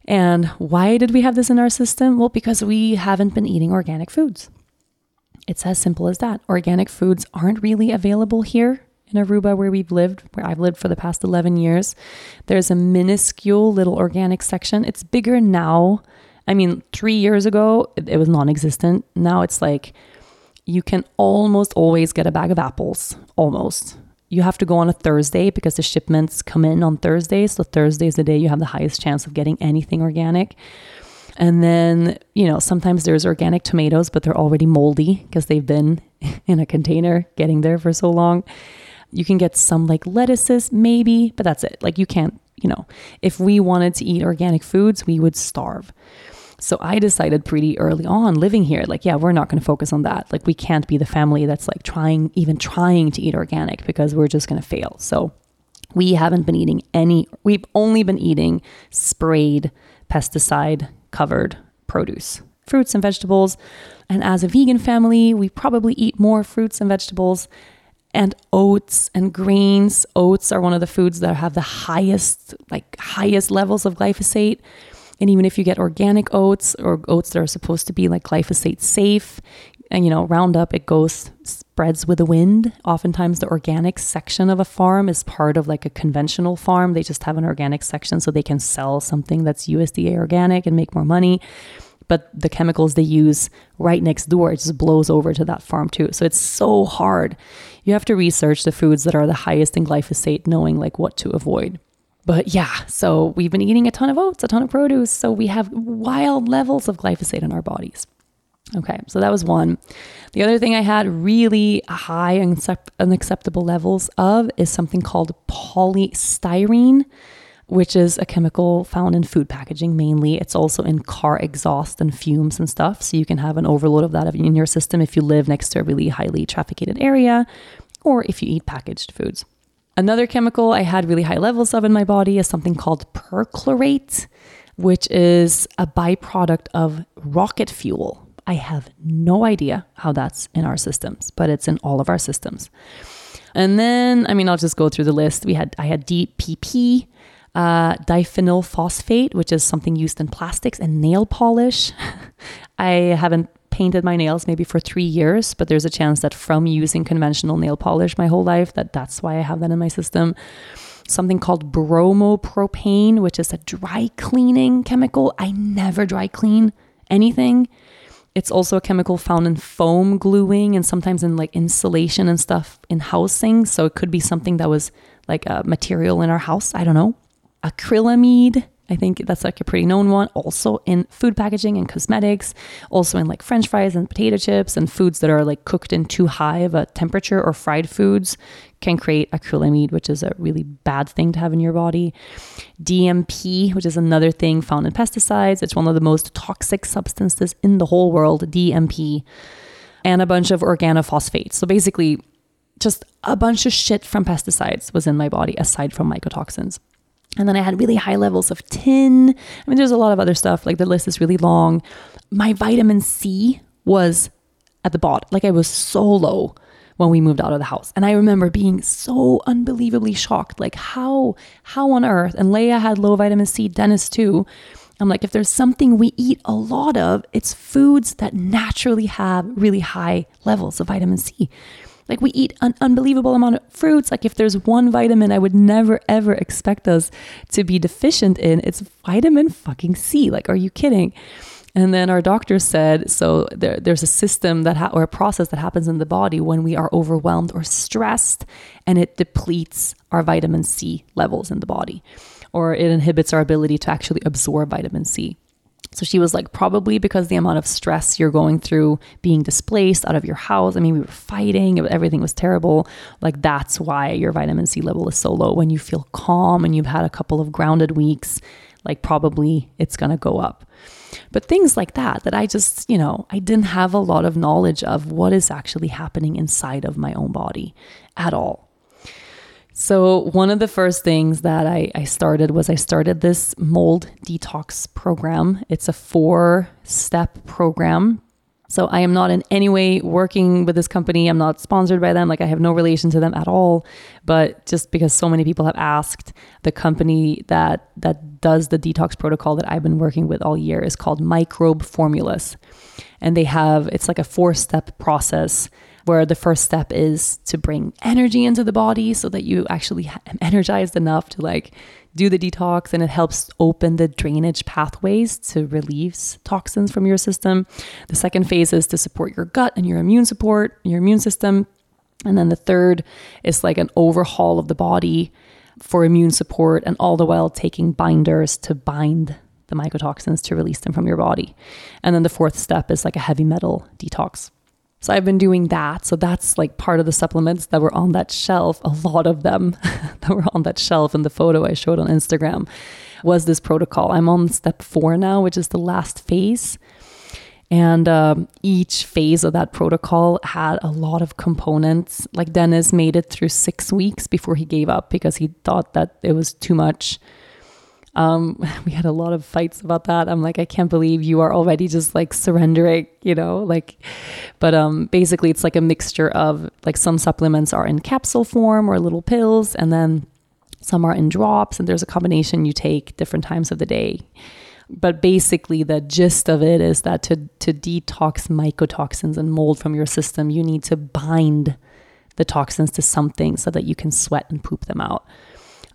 And why did we have this in our system? Well, because we haven't been eating organic foods. It's as simple as that. Organic foods aren't really available here in Aruba, where we've lived, where I've lived for the past 11 years. There's a minuscule little organic section. It's bigger now I mean, three years ago, it, was non existent. Now it's like you can almost always get a bag of apples, almost. You have to go on a Thursday because the shipments come in on Thursdays. So Thursday is the day you have the highest chance of getting anything organic. And then, you know, sometimes there's organic tomatoes, but they're already moldy because they've been in a container getting there for so long. You can get some like lettuces, maybe, but that's it. Like you can't, you know, if we wanted to eat organic foods, we would starve. So I decided pretty early on living here, like, yeah, we're not going to focus on that. Like, we can't be the family that's like trying, even trying to eat organic because we're just going to fail. So we haven't been eating any, we've only been eating sprayed, pesticide covered produce, fruits and vegetables. And as a vegan family, we probably eat more fruits and vegetables and oats and grains. Oats are one of the foods that have the highest, like highest levels of glyphosate. And even if you get organic oats or oats that are supposed to be like glyphosate safe, and you know, Roundup, it goes, spreads with the wind. Oftentimes, the organic section of a farm is part of like a conventional farm. They just have an organic section so they can sell something that's USDA organic and make more money. But the chemicals they use right next door, it just blows over to that farm too. So it's so hard. You have to research the foods that are the highest in glyphosate, knowing like what to avoid. But yeah, so we've been eating a ton of oats, a ton of produce. So we have wild levels of glyphosate in our bodies. Okay, so that was one. The other thing I had really high and unacceptable levels of is something called polystyrene, which is a chemical found in food packaging mainly. It's also in car exhaust and fumes and stuff. So you can have an overload of that in your system if you live next to a really highly trafficked area or if you eat packaged foods. Another chemical I had really high levels of in my body is something called perchlorate, which is a byproduct of rocket fuel. I have no idea how that's in our systems, but it's in all of our systems. And then, I mean, I'll just go through the list. We had I had DPP, uh, diphenyl phosphate, which is something used in plastics and nail polish. I haven't painted my nails maybe for three years, but there's a chance that from using conventional nail polish my whole life, that that's why I have that in my system. Something called bromopropane, which is a dry cleaning chemical. I never dry clean anything. It's also a chemical found in foam gluing and sometimes in like insulation and stuff in housing. So it could be something that was like a material in our house. I don't know. Acrylamide I think that's like a pretty known one. Also in food packaging and cosmetics, also in like french fries and potato chips and foods that are like cooked in too high of a temperature or fried foods can create acrylamide, which is a really bad thing to have in your body. DMP, which is another thing found in pesticides. It's one of the most toxic substances in the whole world, DMP, and a bunch of organophosphates. So basically, just a bunch of shit from pesticides was in my body aside from mycotoxins. And then I had really high levels of tin. I mean, there's a lot of other stuff. Like the list is really long. My vitamin C was at the bottom. Like I was so low when we moved out of the house. And I remember being so unbelievably shocked. Like how how on earth? And Leia had low vitamin C, Dennis too. I'm like, if there's something we eat a lot of, it's foods that naturally have really high levels of vitamin C. Like we eat an unbelievable amount of fruits. Like if there's one vitamin I would never ever expect us to be deficient in, it's vitamin fucking C. Like, are you kidding? And then our doctor said, so there, there's a system that ha- or a process that happens in the body when we are overwhelmed or stressed, and it depletes our vitamin C levels in the body, or it inhibits our ability to actually absorb vitamin C. So she was like, probably because the amount of stress you're going through being displaced out of your house. I mean, we were fighting, everything was terrible. Like, that's why your vitamin C level is so low. When you feel calm and you've had a couple of grounded weeks, like, probably it's going to go up. But things like that, that I just, you know, I didn't have a lot of knowledge of what is actually happening inside of my own body at all. So, one of the first things that I, I, started was I started this mold detox program. It's a four step program. So, I am not in any way working with this company. I'm not sponsored by them. Like, I have no relation to them at all. But just because so many people have asked, the company that, that does the detox protocol that I've been working with all year is called Microbe Formulas. And they have, it's like a four step process where the first step is to bring energy into the body so that you actually am energized enough to like do the detox and it helps open the drainage pathways to relieve toxins from your system. The second phase is to support your gut and your immune support, your immune system. And then the third is like an overhaul of the body for immune support and all the while taking binders to bind the mycotoxins to release them from your body. And then the fourth step is like a heavy metal detox. So I've been doing that. So that's like part of the supplements that were on that shelf. A lot of them that were on that shelf in the photo I showed on Instagram was this protocol. I'm on step four now, which is the last phase. And um, each phase of that protocol had a lot of components. Like Dennis made it through six weeks before he gave up because he thought that it was too much um, we had a lot of fights about that. I'm like, I can't believe you are already just like surrendering, you know, like, but um, basically it's like a mixture of like some supplements are in capsule form or little pills, and then some are in drops, and there's a combination you take different times of the day. But basically, the gist of it is that to to detox mycotoxins and mold from your system, you need to bind the toxins to something so that you can sweat and poop them out.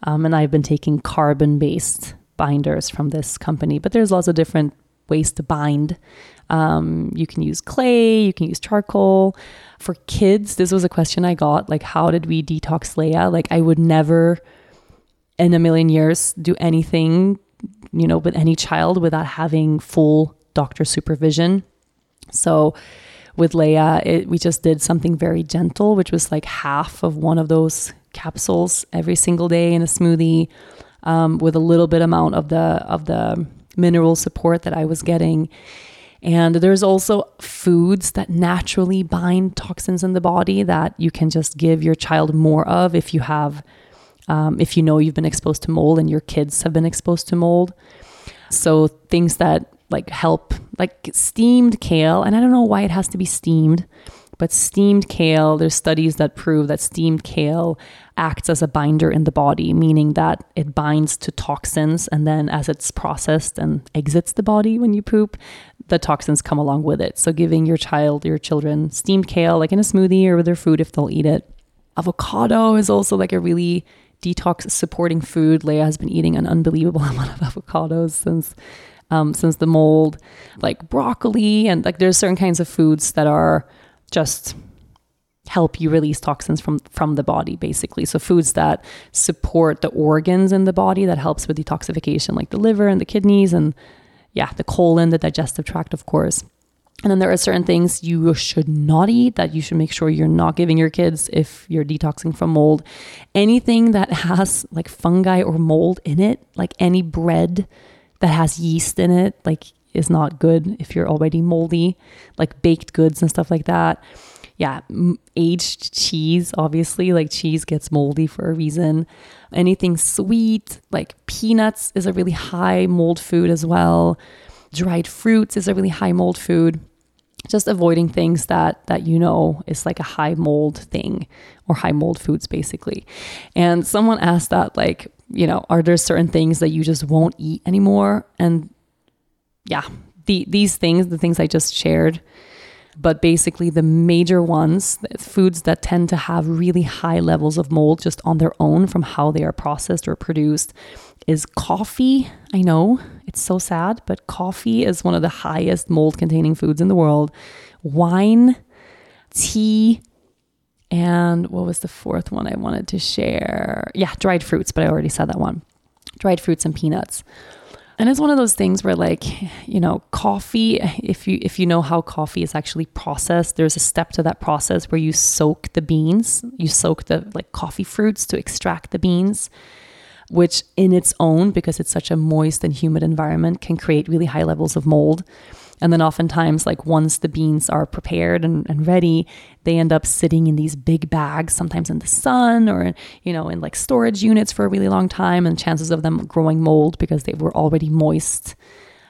Um, and I've been taking carbon based binders from this company, but there's lots of different ways to bind. Um, you can use clay, you can use charcoal. For kids, this was a question I got like, how did we detox Leia? Like, I would never in a million years do anything, you know, with any child without having full doctor supervision. So, with Leia, it, we just did something very gentle, which was like half of one of those capsules every single day in a smoothie um, with a little bit amount of the of the mineral support that I was getting. And there's also foods that naturally bind toxins in the body that you can just give your child more of if you have, um, if you know you've been exposed to mold and your kids have been exposed to mold. So things that like help, like steamed kale, and I don't know why it has to be steamed, but steamed kale, there's studies that prove that steamed kale acts as a binder in the body, meaning that it binds to toxins. And then as it's processed and exits the body when you poop, the toxins come along with it. So giving your child, your children, steamed kale, like in a smoothie or with their food if they'll eat it. Avocado is also like a really detox supporting food. Leia has been eating an unbelievable amount of avocados since um, since the mold, like broccoli, and like there's certain kinds of foods that are just help you release toxins from from the body basically. So foods that support the organs in the body that helps with detoxification like the liver and the kidneys and yeah the colon the digestive tract of course. And then there are certain things you should not eat that you should make sure you're not giving your kids if you're detoxing from mold. Anything that has like fungi or mold in it like any bread that has yeast in it like is not good if you're already moldy, like baked goods and stuff like that. Yeah, aged cheese, obviously, like cheese gets moldy for a reason. Anything sweet, like peanuts, is a really high mold food as well. Dried fruits is a really high mold food just avoiding things that that you know is like a high mold thing or high mold foods basically and someone asked that like you know are there certain things that you just won't eat anymore and yeah the these things the things i just shared but basically the major ones foods that tend to have really high levels of mold just on their own from how they are processed or produced is coffee. I know it's so sad, but coffee is one of the highest mold containing foods in the world. Wine, tea, and what was the fourth one I wanted to share? Yeah, dried fruits, but I already said that one. Dried fruits and peanuts. And it's one of those things where like, you know, coffee, if you if you know how coffee is actually processed, there's a step to that process where you soak the beans, you soak the like coffee fruits to extract the beans which in its own, because it's such a moist and humid environment, can create really high levels of mold. And then oftentimes, like once the beans are prepared and, and ready, they end up sitting in these big bags, sometimes in the sun or, you know, in like storage units for a really long time. And chances of them growing mold because they were already moist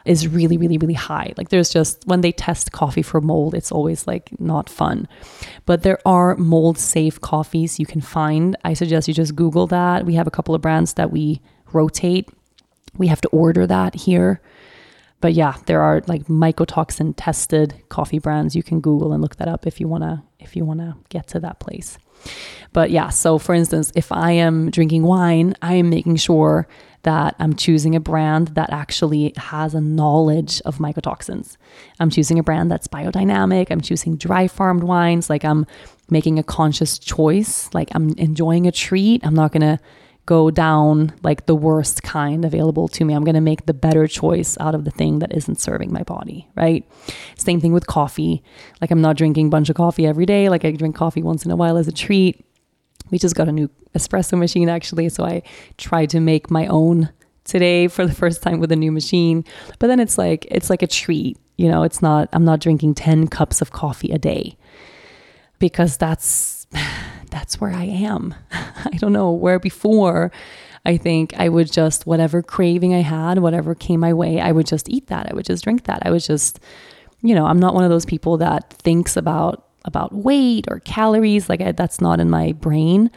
is really, really, really high. Like there's just, when they test coffee for mold, it's always like not fun. But there are mold safe coffees you can find. I suggest you just Google that. We have a couple of brands that we rotate. We have to order that here. But yeah, there are like mycotoxin tested coffee brands. You can Google and look that up if you wanna if you wanna get to that place. But yeah, so for instance, if I am drinking wine, I am making sure that I'm choosing a brand that actually has a knowledge of mycotoxins. I'm choosing a brand that's biodynamic. I'm choosing dry farmed wines. Like I'm making a conscious choice. Like I'm enjoying a treat. I'm not going to go down like the worst kind available to me. I'm going to make the better choice out of the thing that isn't serving my body, right? Same thing with coffee. Like I'm not drinking a bunch of coffee every day. Like I drink coffee once in a while as a treat we just got a new espresso machine actually. So I tried to make my own today for the first time with a new machine. But then it's like it's like a treat, you know, it's not I'm not drinking 10 cups of coffee a day. Because that's that's where I am. I don't know where before I think I would just whatever craving I had, whatever came my way, I would just eat that. I would just drink that. I would just you know, I'm not one of those people that thinks about about weight or calories. Like I, that's not in my brain.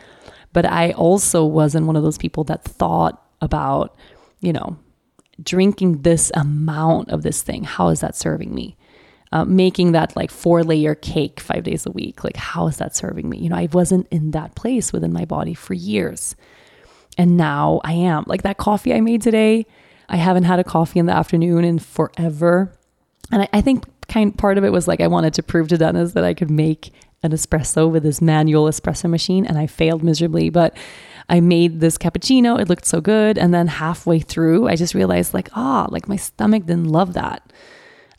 But I also wasn't one of those people that thought about, you know, drinking this amount of this thing. How is that serving me? Uh, making that like four layer cake five days a week. Like, how is that serving me? You know, I wasn't in that place within my body for years. And now I am. Like that coffee I made today, I haven't had a coffee in the afternoon in forever. And I, I think kind part of it was like I wanted to prove to Dennis that I could make an espresso with this manual espresso machine and I failed miserably but I made this cappuccino it looked so good and then halfway through I just realized like ah oh, like my stomach didn't love that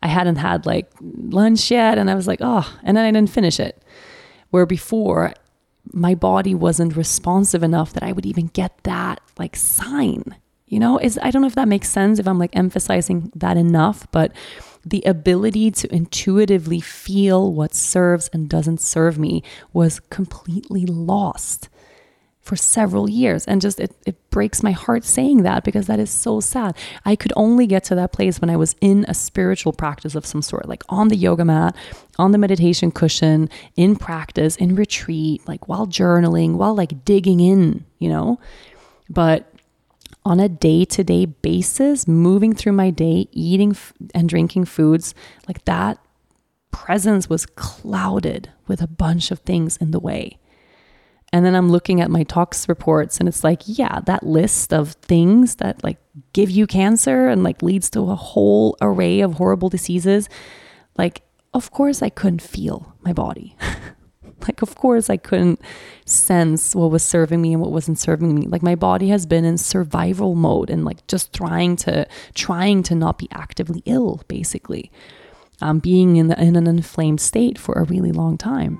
I hadn't had like lunch yet and I was like oh and then I didn't finish it. Where before my body wasn't responsive enough that I would even get that like sign you know? Is I don't know if that makes sense if I'm like emphasizing that enough but the ability to intuitively feel what serves and doesn't serve me was completely lost for several years. And just it, it breaks my heart saying that because that is so sad i could only get to that place when i was in a spiritual practice of some sort like on the yoga mat on the meditation cushion in practice in retreat like while journaling while like digging in you know but on a day to day basis, moving through my day, eating f- and drinking foods, like that presence was clouded with a bunch of things in the way. And then I'm looking at my tox reports and it's like, yeah, that list of things that like give you cancer and like leads to a whole array of horrible diseases. Like, of course, I couldn't feel my body. Like, of course, I couldn't sense what was serving me and what wasn't serving me. Like, my body has been in survival mode and like just trying to trying to not be actively ill, basically, um, being in the, in an inflamed state for a really long time.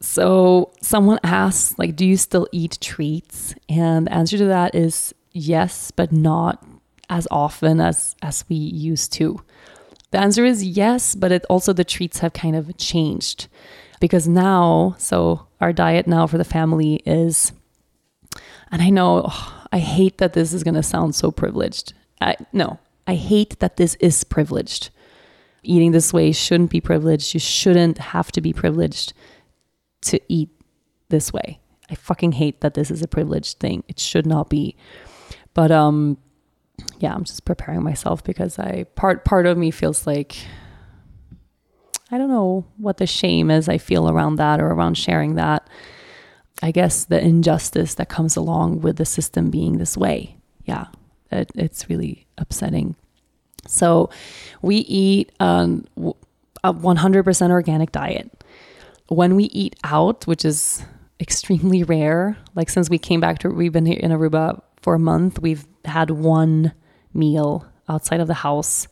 So someone asks, like, do you still eat treats? And the answer to that is yes, but not as often as as we used to. The answer is yes, but it also the treats have kind of changed because now, so our diet now for the family is, and I know oh, I hate that this is going to sound so privileged. I, no, I hate that this is privileged. Eating this way shouldn't be privileged. You shouldn't have to be privileged to eat this way. I fucking hate that this is a privileged thing. It should not be. But um yeah, I'm just preparing myself because I part part of me feels like I don't know what the shame is I feel around that or around sharing that. I guess the injustice that comes along with the system being this way. Yeah, it, it's really upsetting. So we eat um, a 100% organic diet. When we eat out, which is extremely rare, like since we came back to, we've been here in Aruba for a month, we've had one meal outside of the house.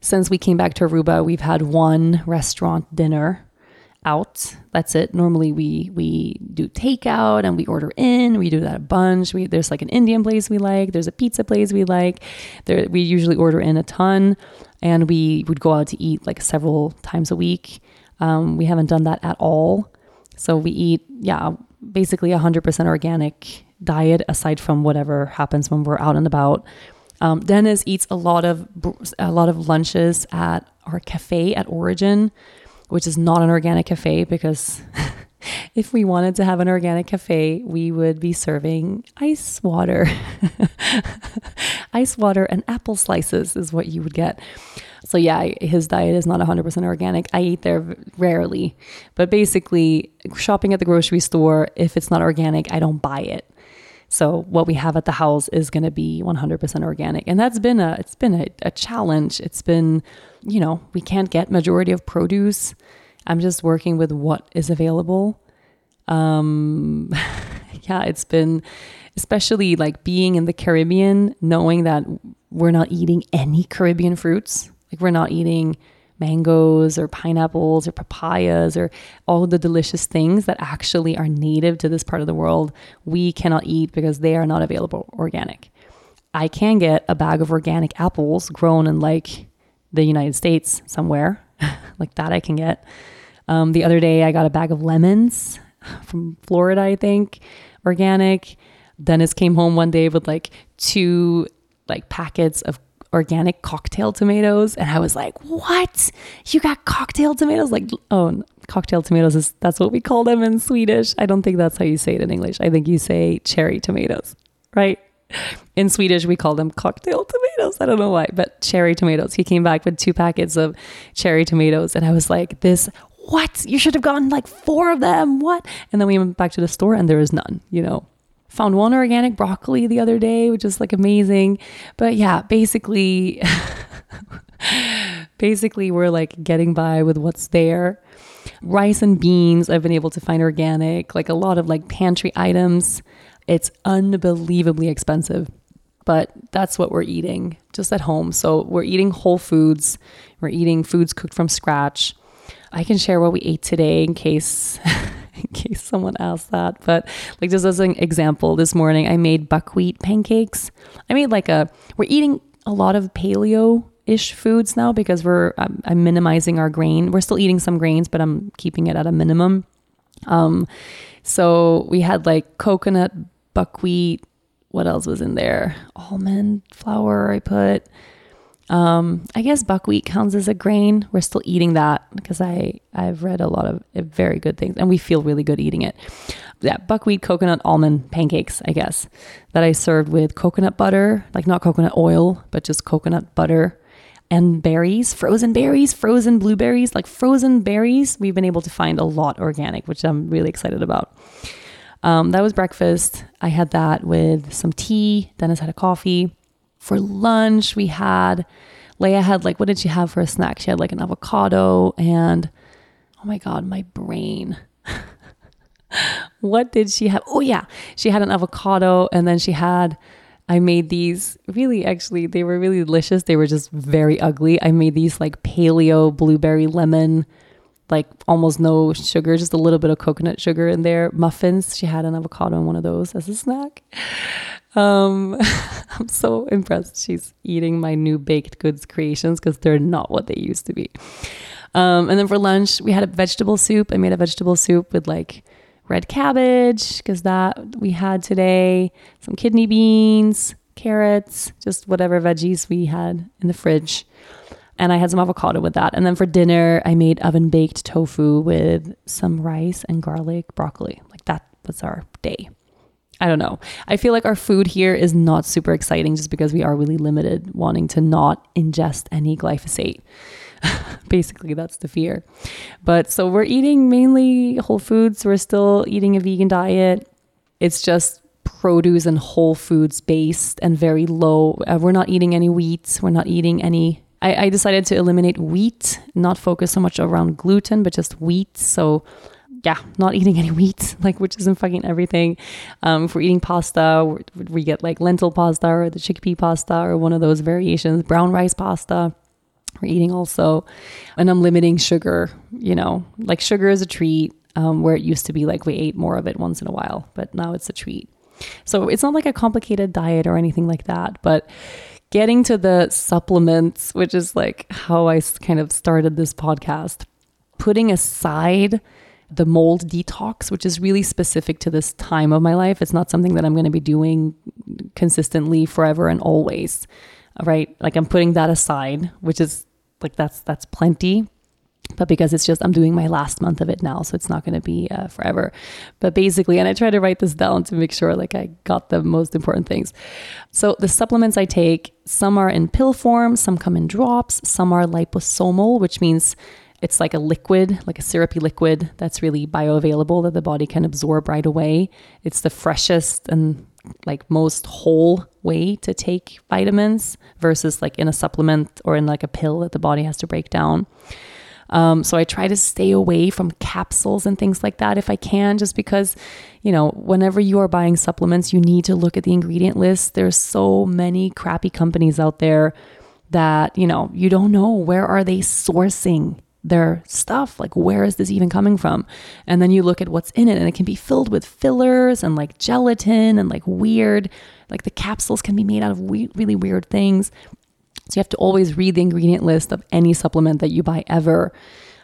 Since we came back to Aruba, we've had one restaurant dinner out. That's it. Normally we we do takeout and we order in. We do that a bunch. We there's like an Indian place we like. There's a pizza place we like. There we usually order in a ton, and we would go out to eat like several times a week. Um, we haven't done that at all. So we eat yeah basically 100% organic diet aside from whatever happens when we're out and about. Um, Dennis eats a lot of a lot of lunches at our cafe at Origin which is not an organic cafe because if we wanted to have an organic cafe, we would be serving ice water. ice water and apple slices is what you would get. So, yeah, his diet is not 100% organic. I eat there rarely. But basically, shopping at the grocery store, if it's not organic, I don't buy it. So what we have at the house is going to be 100% organic. And that's been a it's been a, a challenge. It's been, you know, we can't get majority of produce. I'm just working with what is available. Um yeah, it's been especially like being in the Caribbean, knowing that we're not eating any Caribbean fruits. Like we're not eating mangoes or pineapples or papayas or all the delicious things that actually are native to this part of the world, we cannot eat because they are not available organic. I can get a bag of organic apples grown in like the United States somewhere, like that I can get. Um, the other day, I got a bag of lemons from Florida, I think, organic. Dennis came home one day with like two like packets of organic cocktail tomatoes and I was like, "What? You got cocktail tomatoes?" Like, oh, cocktail tomatoes is that's what we call them in Swedish. I don't think that's how you say it in English. I think you say cherry tomatoes, right? In Swedish, we call them cocktail tomatoes. I don't know why, but cherry tomatoes. He came back with two packets of cherry tomatoes, and I was like, "This what? You should have gotten like four of them. What?" And then we went back to the store, and there was none. You know, Found one organic broccoli the other day, which is like amazing. But yeah, basically, basically, we're like getting by with what's there. Rice and beans, I've been able to find organic, like a lot of like pantry items. It's unbelievably expensive, but that's what we're eating just at home. So we're eating whole foods, we're eating foods cooked from scratch. I can share what we ate today in case in case someone asked that. But like just as an example, this morning I made buckwheat pancakes. I made like a we're eating a lot of paleo ish foods now because we're I'm, I'm, minimizing our grain. We're still eating some grains, but I'm keeping it at a minimum. Um, so we had like coconut, buckwheat. What else was in there? Almond flour. I put um, I guess buckwheat counts as a grain. We're still eating that because I I've read a lot of very good things, and we feel really good eating it. Yeah, buckwheat, coconut, almond pancakes. I guess that I served with coconut butter, like not coconut oil, but just coconut butter and berries, frozen berries, frozen blueberries, like frozen berries. We've been able to find a lot organic, which I'm really excited about. Um, that was breakfast. I had that with some tea. Dennis had a coffee. For lunch, we had Leia had like, what did she have for a snack? She had like an avocado and oh my God, my brain. what did she have? Oh, yeah. She had an avocado and then she had, I made these really, actually, they were really delicious. They were just very ugly. I made these like paleo blueberry lemon, like almost no sugar, just a little bit of coconut sugar in there. Muffins. She had an avocado in one of those as a snack. Um, I'm so impressed. She's eating my new baked goods creations because they're not what they used to be. Um, and then for lunch, we had a vegetable soup. I made a vegetable soup with like red cabbage because that we had today, some kidney beans, carrots, just whatever veggies we had in the fridge. And I had some avocado with that. And then for dinner, I made oven baked tofu with some rice and garlic, broccoli. Like that was our day. I don't know. I feel like our food here is not super exciting just because we are really limited, wanting to not ingest any glyphosate. Basically, that's the fear. But so we're eating mainly whole foods. We're still eating a vegan diet. It's just produce and whole foods based and very low. Uh, we're not eating any wheat. We're not eating any. I, I decided to eliminate wheat, not focus so much around gluten, but just wheat. So yeah, not eating any wheat, like which isn't fucking everything. Um, if we're eating pasta, we get like lentil pasta or the chickpea pasta or one of those variations, brown rice pasta. We're eating also, and I'm limiting sugar. You know, like sugar is a treat. Um, where it used to be like we ate more of it once in a while, but now it's a treat. So it's not like a complicated diet or anything like that, but getting to the supplements, which is like how I kind of started this podcast, putting aside the mold detox, which is really specific to this time of my life. It's not something that I'm going to be doing consistently forever and always. Right? Like I'm putting that aside, which is like that's that's plenty. But because it's just I'm doing my last month of it now, so it's not going to be uh, forever. But basically, and I try to write this down to make sure like I got the most important things. So the supplements I take, some are in pill form, some come in drops, some are liposomal, which means it's like a liquid, like a syrupy liquid that's really bioavailable that the body can absorb right away. It's the freshest and like most whole way to take vitamins versus like in a supplement or in like a pill that the body has to break down. Um, so I try to stay away from capsules and things like that if I can, just because, you know, whenever you are buying supplements, you need to look at the ingredient list. There's so many crappy companies out there that, you know, you don't know where are they sourcing their stuff. Like, where is this even coming from? And then you look at what's in it, and it can be filled with fillers and like gelatin and like weird, like the capsules can be made out of we- really weird things. So you have to always read the ingredient list of any supplement that you buy ever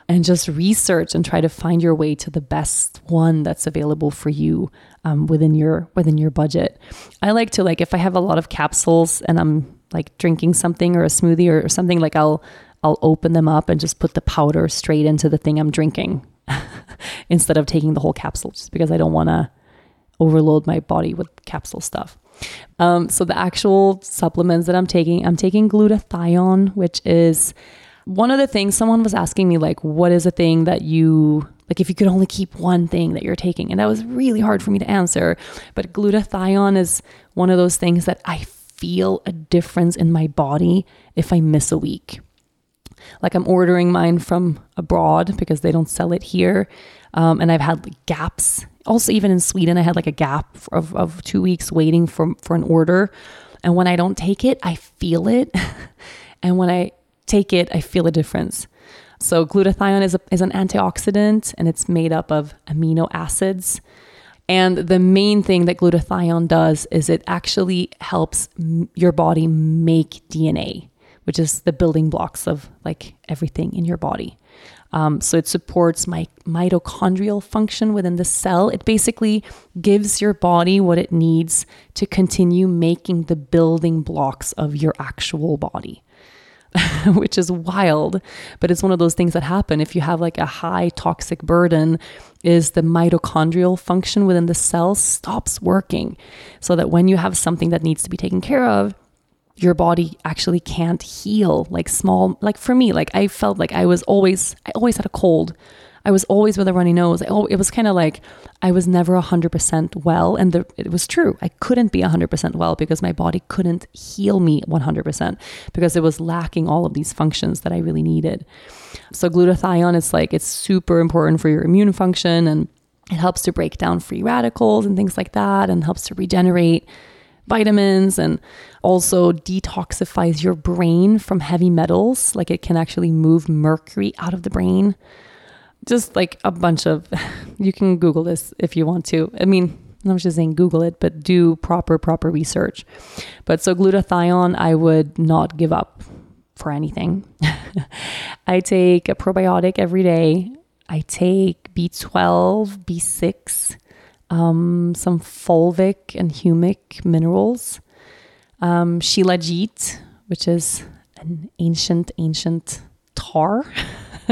and just research and try to find your way to the best one that's available for you um, within your within your budget. I like to like if I have a lot of capsules and I'm like drinking something or a smoothie or, or something like I'll I'll open them up and just put the powder straight into the thing I'm drinking instead of taking the whole capsule, just because I don't want to overload my body with capsule stuff. Um, so the actual supplements that I'm taking, I'm taking glutathione, which is one of the things someone was asking me, like, what is a thing that you like if you could only keep one thing that you're taking and that was really hard for me to answer but glutathione is one of those things that i feel a difference in my body if i miss a week like I'm ordering mine from abroad because they don't sell it here. Um, and I've had gaps. Also, even in Sweden, I had like a gap of, of two weeks waiting for, for an order. And when I don't take it, I feel it. and when I take it, I feel a difference. So, glutathione is, a, is an antioxidant and it's made up of amino acids. And the main thing that glutathione does is it actually helps your body make DNA which is the building blocks of like everything in your body. Um, so it supports my mitochondrial function within the cell. It basically gives your body what it needs to continue making the building blocks of your actual body. which is wild but it's one of those things that happen if you have like a high toxic burden is the mitochondrial function within the cell stops working so that when you have something that needs to be taken care of your body actually can't heal like small like for me like i felt like i was always i always had a cold I was always with a runny nose. I, it was kind of like I was never 100% well. And the, it was true. I couldn't be 100% well because my body couldn't heal me 100% because it was lacking all of these functions that I really needed. So, glutathione is like, it's super important for your immune function and it helps to break down free radicals and things like that and helps to regenerate vitamins and also detoxifies your brain from heavy metals. Like it can actually move mercury out of the brain. Just like a bunch of, you can Google this if you want to. I mean, I'm just saying Google it, but do proper, proper research. But so glutathione, I would not give up for anything. I take a probiotic every day. I take B12, B6, um, some fulvic and humic minerals, um, shilajit, which is an ancient, ancient tar.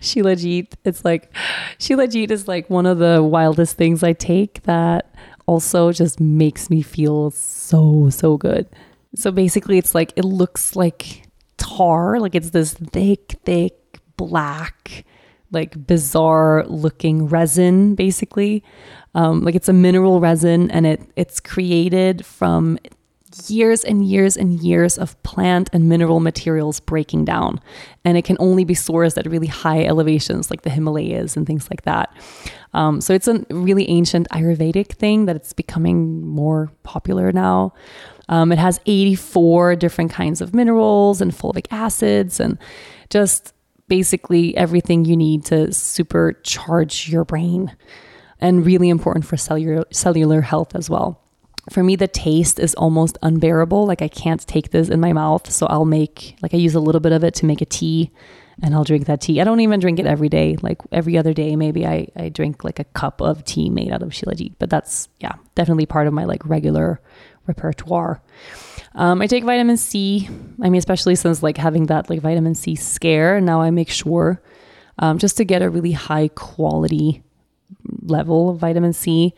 shilajit, it's like, shilajit is like one of the wildest things I take that also just makes me feel so, so good. So basically, it's like, it looks like tar, like it's this thick, thick, black like bizarre looking resin basically. Um, like it's a mineral resin and it it's created from years and years and years of plant and mineral materials breaking down. And it can only be sourced at really high elevations like the himalayas and things like that. Um, so it's a really ancient ayurvedic thing that it's becoming more popular now. Um, it has 84 different kinds of minerals and fulvic acids and just basically everything you need to supercharge your brain and really important for cellular cellular health as well. For me the taste is almost unbearable, like I can't take this in my mouth, so I'll make like I use a little bit of it to make a tea and I'll drink that tea. I don't even drink it every day. Like every other day maybe I I drink like a cup of tea made out of shilajit, but that's yeah, definitely part of my like regular repertoire. Um, I take vitamin C. I mean, especially since like having that like vitamin C scare, now I make sure um, just to get a really high quality level of vitamin C.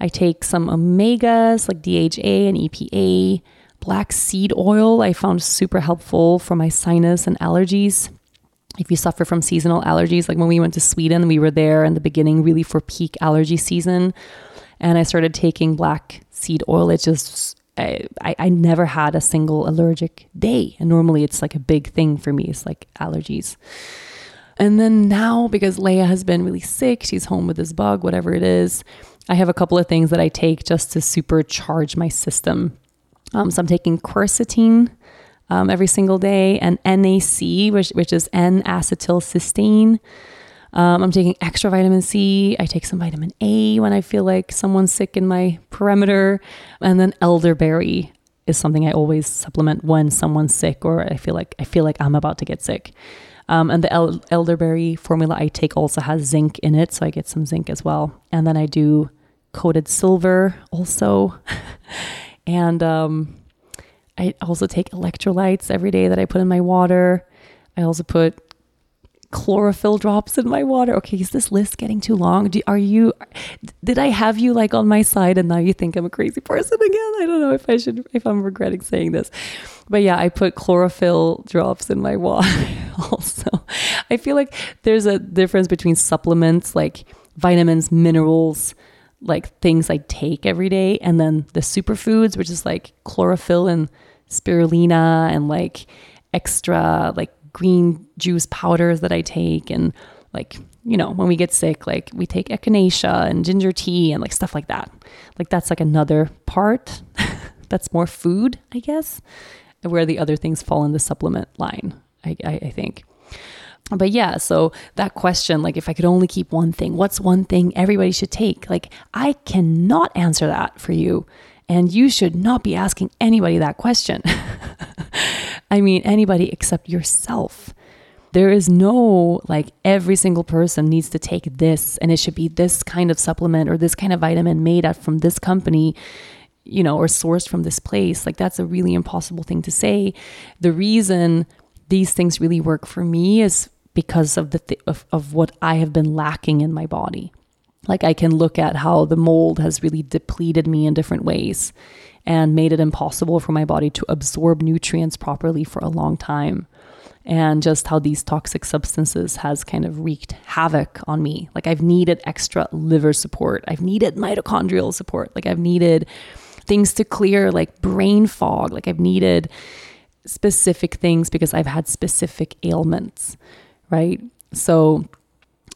I take some omegas like DHA and EPA. Black seed oil I found super helpful for my sinus and allergies. If you suffer from seasonal allergies, like when we went to Sweden, we were there in the beginning really for peak allergy season. And I started taking black seed oil. It just I, I never had a single allergic day. And normally it's like a big thing for me. It's like allergies. And then now, because Leia has been really sick, she's home with this bug, whatever it is, I have a couple of things that I take just to supercharge my system. Um, so I'm taking quercetin um, every single day and NAC, which, which is N acetylcysteine. Um, I'm taking extra vitamin C. I take some vitamin A when I feel like someone's sick in my perimeter. And then elderberry is something I always supplement when someone's sick or I feel like I feel like I'm about to get sick. Um, and the el- elderberry formula I take also has zinc in it, so I get some zinc as well. And then I do coated silver also. and um, I also take electrolytes every day that I put in my water. I also put chlorophyll drops in my water. Okay, is this list getting too long? Do, are you, did I have you like on my side and now you think I'm a crazy person again? I don't know if I should, if I'm regretting saying this. But yeah, I put chlorophyll drops in my water also. I feel like there's a difference between supplements like vitamins, minerals, like things I take every day, and then the superfoods, which is like chlorophyll and spirulina and like extra like green juice powders that I take and like you know when we get sick like we take echinacea and ginger tea and like stuff like that. Like that's like another part that's more food i guess where the other things fall in the supplement line I, I, I think. But yeah so that question like if i could only keep one thing what's one thing everybody should take? Like i cannot answer that for you and you should not be asking anybody that question I mean, anybody except yourself. There is no like every single person needs to take this and it should be this kind of supplement or this kind of vitamin made out from this company you know, or sourced from this place. Like that's a really impossible thing to say. The reason these things really work for me is because of the th- of, of what I have been lacking in my body. Like I can look at how the mold has really depleted me in different ways and made it impossible for my body to absorb nutrients properly for a long time. and just how these toxic substances has kind of wreaked havoc on me. Like I've needed extra liver support. I've needed mitochondrial support. Like I've needed things to clear like brain fog. Like I've needed specific things because I've had specific ailments, right? So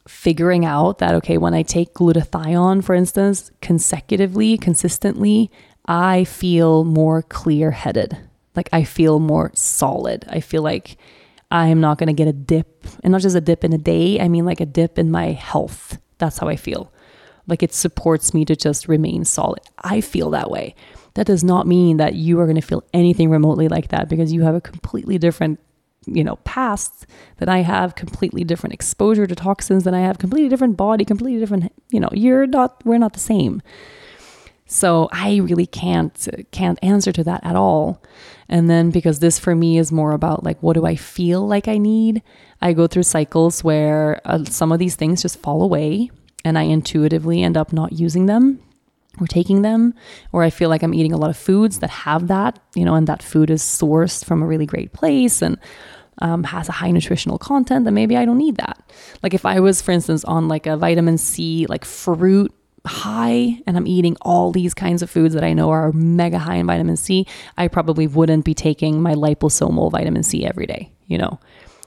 figuring out that okay, when I take glutathione for instance, consecutively, consistently, I feel more clear-headed. Like I feel more solid. I feel like I am not going to get a dip, and not just a dip in a day, I mean like a dip in my health. That's how I feel. Like it supports me to just remain solid. I feel that way. That does not mean that you are going to feel anything remotely like that because you have a completely different, you know, past that I have, completely different exposure to toxins than I have, completely different body, completely different, you know, you're not, we're not the same. So I really can't can't answer to that at all. And then because this for me is more about like what do I feel like I need? I go through cycles where uh, some of these things just fall away and I intuitively end up not using them or taking them or I feel like I'm eating a lot of foods that have that, you know, and that food is sourced from a really great place and um, has a high nutritional content, then maybe I don't need that. Like if I was, for instance, on like a vitamin C, like fruit high and I'm eating all these kinds of foods that I know are mega high in vitamin C, I probably wouldn't be taking my liposomal vitamin C every day, you know.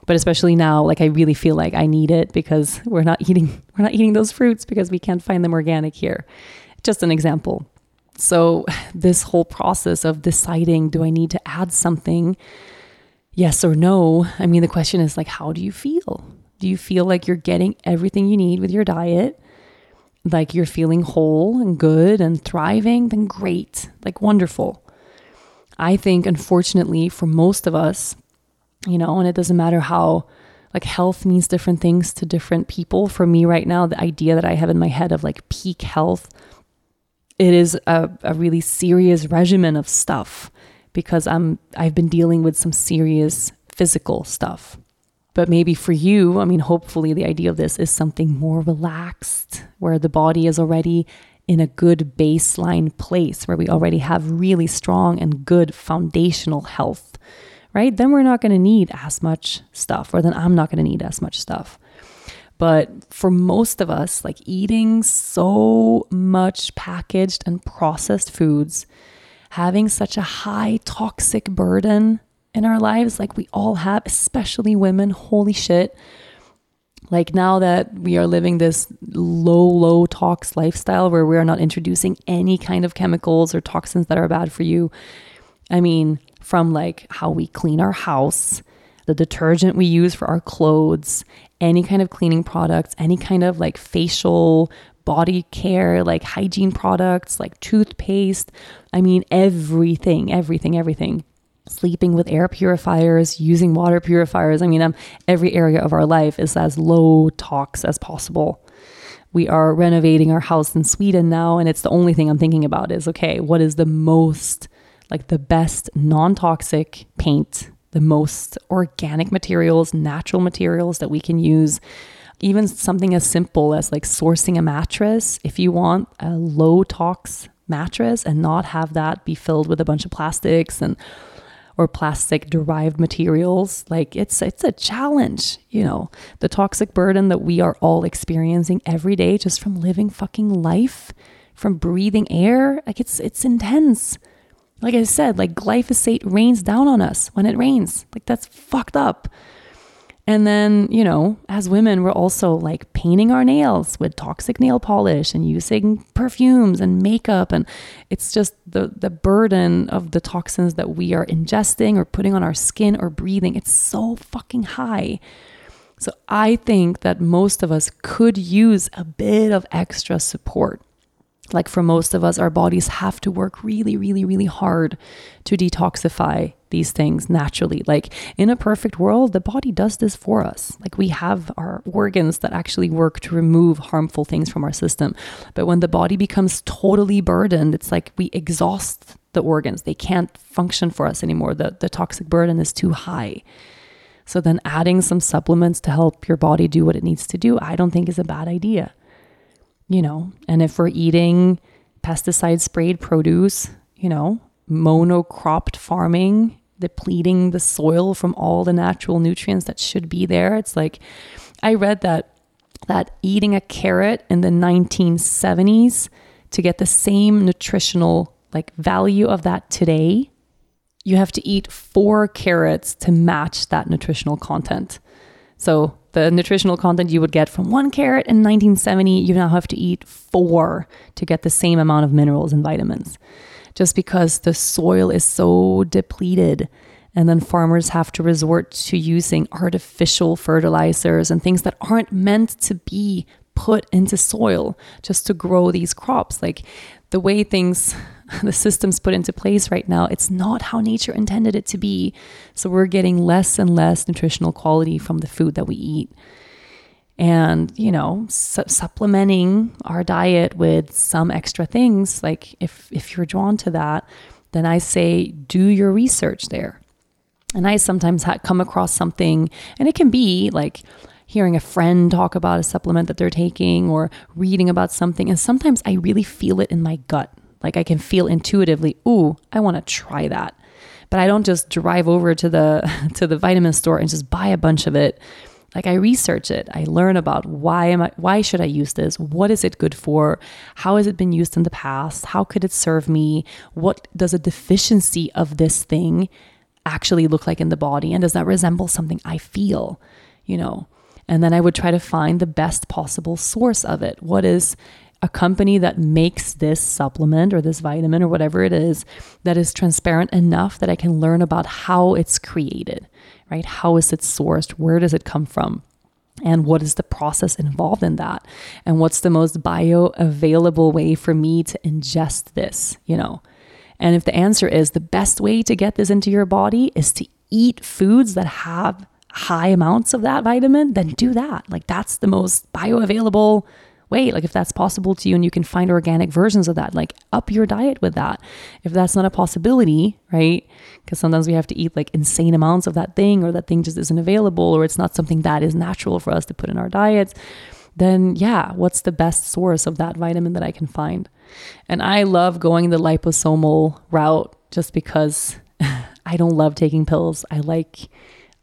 But especially now, like I really feel like I need it because we're not eating we're not eating those fruits because we can't find them organic here. Just an example. So this whole process of deciding do I need to add something yes or no, I mean the question is like how do you feel? Do you feel like you're getting everything you need with your diet? like you're feeling whole and good and thriving, then great, like wonderful. I think, unfortunately, for most of us, you know, and it doesn't matter how, like, health means different things to different people. For me, right now, the idea that I have in my head of like peak health, it is a, a really serious regimen of stuff because I'm I've been dealing with some serious physical stuff. But maybe for you, I mean, hopefully the idea of this is something more relaxed, where the body is already in a good baseline place, where we already have really strong and good foundational health, right? Then we're not going to need as much stuff, or then I'm not going to need as much stuff. But for most of us, like eating so much packaged and processed foods, having such a high toxic burden in our lives, like we all have, especially women. Holy shit. Like now that we are living this low, low tox lifestyle where we are not introducing any kind of chemicals or toxins that are bad for you. I mean, from like how we clean our house, the detergent we use for our clothes, any kind of cleaning products, any kind of like facial body care, like hygiene products, like toothpaste. I mean, everything, everything, everything sleeping with air purifiers, using water purifiers. I mean, um, every area of our life is as low tox as possible. We are renovating our house in Sweden now, and it's the only thing I'm thinking about is okay, what is the most, like the best non toxic paint, the most organic materials, natural materials that we can use? Even something as simple as like sourcing a mattress, if you want a low tox mattress and not have that be filled with a bunch of plastics and or plastic derived materials like it's it's a challenge you know the toxic burden that we are all experiencing every day just from living fucking life from breathing air like it's it's intense like i said like glyphosate rains down on us when it rains like that's fucked up and then, you know, as women, we're also like painting our nails with toxic nail polish and using perfumes and makeup. And it's just the, the burden of the toxins that we are ingesting or putting on our skin or breathing. It's so fucking high. So I think that most of us could use a bit of extra support. Like for most of us, our bodies have to work really, really, really hard to detoxify these things naturally. Like in a perfect world, the body does this for us. Like we have our organs that actually work to remove harmful things from our system. But when the body becomes totally burdened, it's like we exhaust the organs. They can't function for us anymore. The, the toxic burden is too high. So then adding some supplements to help your body do what it needs to do, I don't think is a bad idea. You know, and if we're eating pesticide sprayed produce, you know, monocropped farming depleting the soil from all the natural nutrients that should be there. It's like I read that that eating a carrot in the 1970s to get the same nutritional like value of that today, you have to eat 4 carrots to match that nutritional content. So the nutritional content you would get from one carrot in 1970, you now have to eat 4 to get the same amount of minerals and vitamins just because the soil is so depleted. And then farmers have to resort to using artificial fertilizers and things that aren't meant to be put into soil just to grow these crops. Like the way things, the systems put into place right now, it's not how nature intended it to be. So we're getting less and less nutritional quality from the food that we eat. And you know su- supplementing our diet with some extra things like if if you're drawn to that then i say do your research there. And i sometimes ha- come across something and it can be like hearing a friend talk about a supplement that they're taking or reading about something and sometimes i really feel it in my gut like i can feel intuitively ooh i want to try that but i don't just drive over to the to the vitamin store and just buy a bunch of it like I research it. I learn about why am I why should I use this? What is it good for? How has it been used in the past? How could it serve me? What does a deficiency of this thing actually look like in the body and does that resemble something I feel, you know? And then I would try to find the best possible source of it. What is a company that makes this supplement or this vitamin or whatever it is that is transparent enough that I can learn about how it's created? right? How is it sourced? Where does it come from? And what is the process involved in that? And what's the most bioavailable way for me to ingest this, you know? And if the answer is the best way to get this into your body is to eat foods that have high amounts of that vitamin, then do that. Like that's the most bioavailable wait, like if that's possible to you and you can find organic versions of that, like up your diet with that. If that's not a possibility, right? Because sometimes we have to eat like insane amounts of that thing or that thing just isn't available or it's not something that is natural for us to put in our diets, then yeah, what's the best source of that vitamin that I can find? And I love going the liposomal route just because I don't love taking pills. I like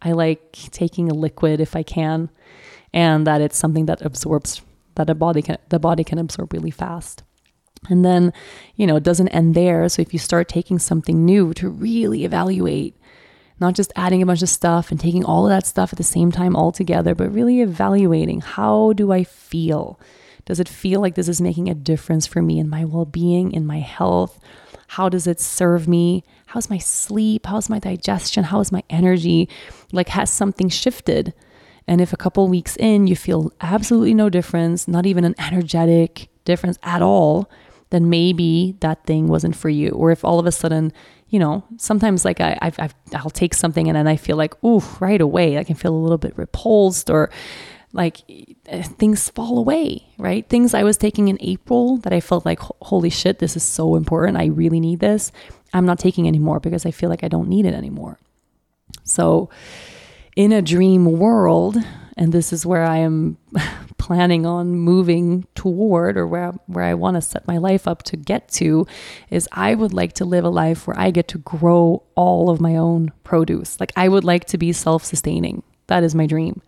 I like taking a liquid if I can and that it's something that absorbs that a body can the body can absorb really fast. And then, you know, it doesn't end there. So if you start taking something new to really evaluate, not just adding a bunch of stuff and taking all of that stuff at the same time all together, but really evaluating how do I feel? Does it feel like this is making a difference for me in my well being, in my health? How does it serve me? How's my sleep? How's my digestion? How is my energy? Like, has something shifted? And if a couple weeks in you feel absolutely no difference, not even an energetic difference at all, then maybe that thing wasn't for you. Or if all of a sudden, you know, sometimes like I, I've, I've I'll take something and then I feel like, ooh, right away, I can feel a little bit repulsed or like eh, things fall away, right? Things I was taking in April that I felt like, holy shit, this is so important. I really need this. I'm not taking anymore because I feel like I don't need it anymore. So, in a dream world, and this is where I am planning on moving toward or where, where I want to set my life up to get to, is I would like to live a life where I get to grow all of my own produce. Like I would like to be self sustaining. That is my dream.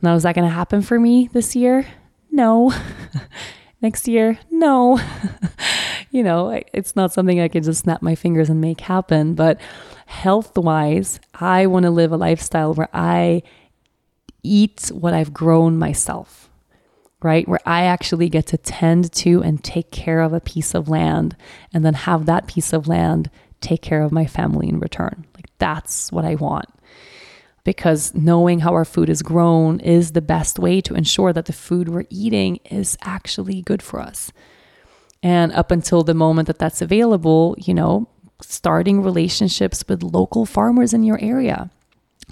Now, is that going to happen for me this year? No. Next year? No. you know, it's not something I can just snap my fingers and make happen. But health wise, I want to live a lifestyle where I eat what I've grown myself, right? Where I actually get to tend to and take care of a piece of land and then have that piece of land take care of my family in return. Like that's what I want. Because knowing how our food is grown is the best way to ensure that the food we're eating is actually good for us. And up until the moment that that's available, you know, starting relationships with local farmers in your area.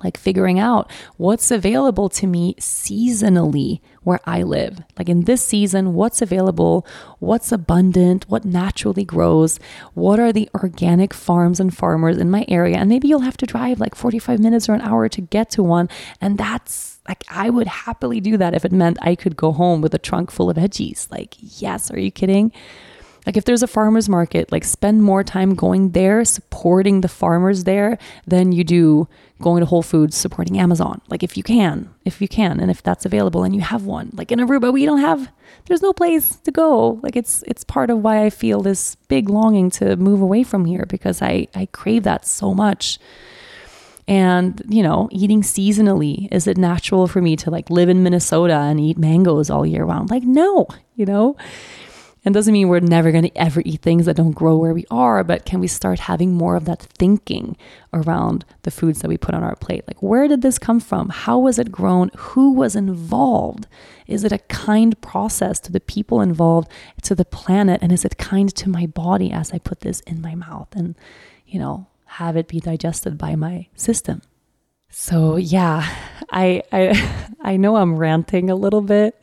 Like figuring out what's available to me seasonally where I live. Like in this season, what's available, what's abundant, what naturally grows, what are the organic farms and farmers in my area. And maybe you'll have to drive like 45 minutes or an hour to get to one. And that's like, I would happily do that if it meant I could go home with a trunk full of veggies. Like, yes, are you kidding? Like if there's a farmer's market, like spend more time going there, supporting the farmers there than you do going to Whole Foods, supporting Amazon. Like if you can, if you can, and if that's available and you have one. Like in Aruba, we don't have there's no place to go. Like it's it's part of why I feel this big longing to move away from here because I I crave that so much. And, you know, eating seasonally, is it natural for me to like live in Minnesota and eat mangoes all year round? Like, no, you know? And doesn't mean we're never going to ever eat things that don't grow where we are, but can we start having more of that thinking around the foods that we put on our plate? Like, where did this come from? How was it grown? Who was involved? Is it a kind process to the people involved, to the planet? And is it kind to my body as I put this in my mouth and, you know, have it be digested by my system? So yeah, I I I know I'm ranting a little bit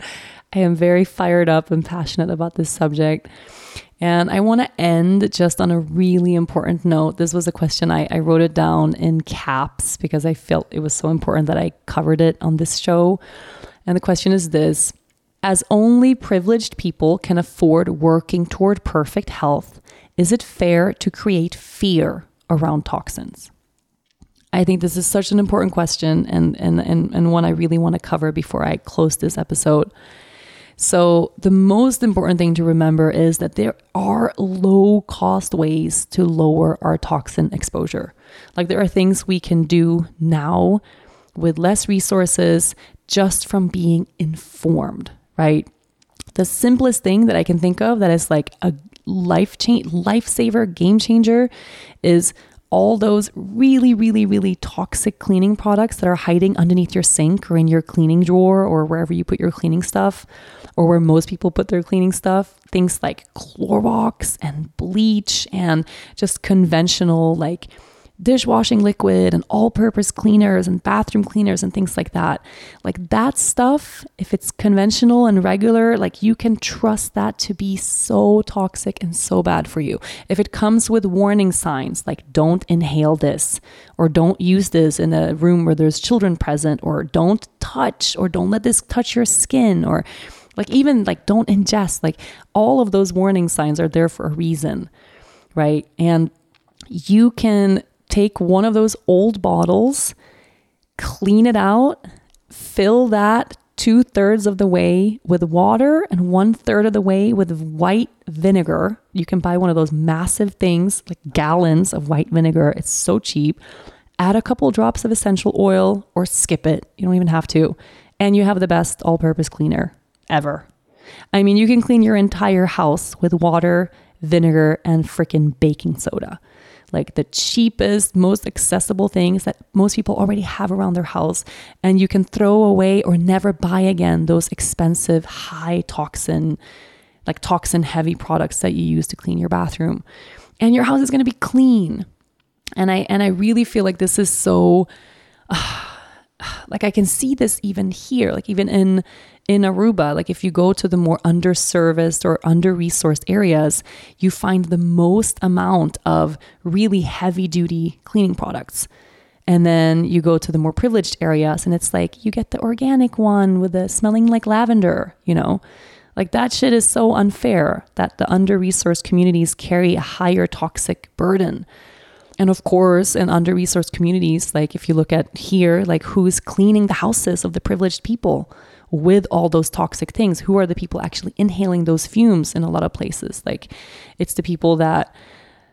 I am very fired up and passionate about this subject. And I want to end just on a really important note. This was a question I, I wrote it down in caps because I felt it was so important that I covered it on this show. And the question is this As only privileged people can afford working toward perfect health, is it fair to create fear around toxins? I think this is such an important question and, and, and, and one I really want to cover before I close this episode. So, the most important thing to remember is that there are low cost ways to lower our toxin exposure. Like, there are things we can do now with less resources just from being informed, right? The simplest thing that I can think of that is like a life change, lifesaver, game changer is all those really, really, really toxic cleaning products that are hiding underneath your sink or in your cleaning drawer or wherever you put your cleaning stuff or where most people put their cleaning stuff. Things like Clorox and bleach and just conventional, like, dishwashing liquid and all purpose cleaners and bathroom cleaners and things like that. Like that stuff, if it's conventional and regular, like you can trust that to be so toxic and so bad for you. If it comes with warning signs like don't inhale this or don't use this in a room where there's children present or don't touch or don't let this touch your skin or like even like don't ingest, like all of those warning signs are there for a reason, right? And you can take one of those old bottles, clean it out, fill that two thirds of the way with water and one third of the way with white vinegar. You can buy one of those massive things, like gallons of white vinegar. It's so cheap. Add a couple drops of essential oil or skip it. You don't even have to. And you have the best all purpose cleaner ever. I mean, you can clean your entire house with water, vinegar, and freaking baking soda like the cheapest, most accessible things that most people already have around their house. And you can throw away or never buy again those expensive, high toxin, like toxin heavy products that you use to clean your bathroom. And your house is going to be clean. And I and I really feel like this is so uh, like I can see this even here, like even in in Aruba, like if you go to the more underserviced or under resourced areas, you find the most amount of really heavy duty cleaning products. And then you go to the more privileged areas and it's like you get the organic one with the smelling like lavender, you know? Like that shit is so unfair that the under resourced communities carry a higher toxic burden. And of course, in under resourced communities, like if you look at here, like who's cleaning the houses of the privileged people? With all those toxic things who are the people actually inhaling those fumes in a lot of places? Like it's the people that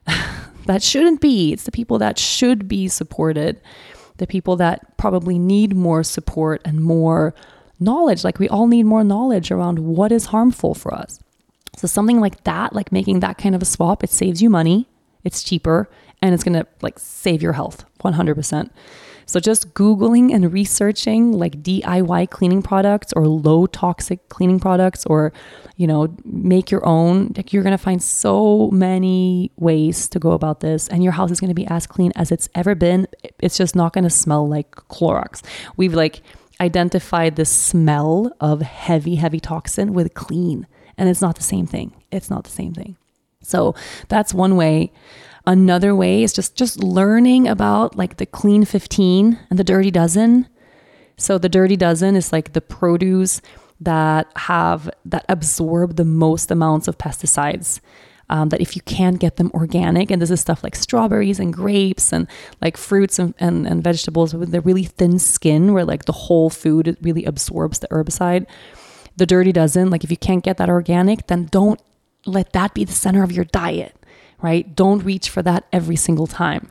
that shouldn't be. It's the people that should be supported. The people that probably need more support and more knowledge. Like we all need more knowledge around what is harmful for us. So something like that like making that kind of a swap it saves you money it's cheaper and it's going to like save your health 100% so just Googling and researching like DIY cleaning products or low toxic cleaning products or, you know, make your own, like you're going to find so many ways to go about this. And your house is going to be as clean as it's ever been. It's just not going to smell like Clorox. We've like identified the smell of heavy, heavy toxin with clean. And it's not the same thing. It's not the same thing. So that's one way. Another way is just just learning about like the clean 15 and the dirty dozen. So the dirty dozen is like the produce that have that absorb the most amounts of pesticides. um, that if you can't get them organic, and this is stuff like strawberries and grapes and like fruits and, and, and vegetables with the really thin skin where like the whole food really absorbs the herbicide. The dirty dozen, like if you can't get that organic, then don't let that be the center of your diet, right? Don't reach for that every single time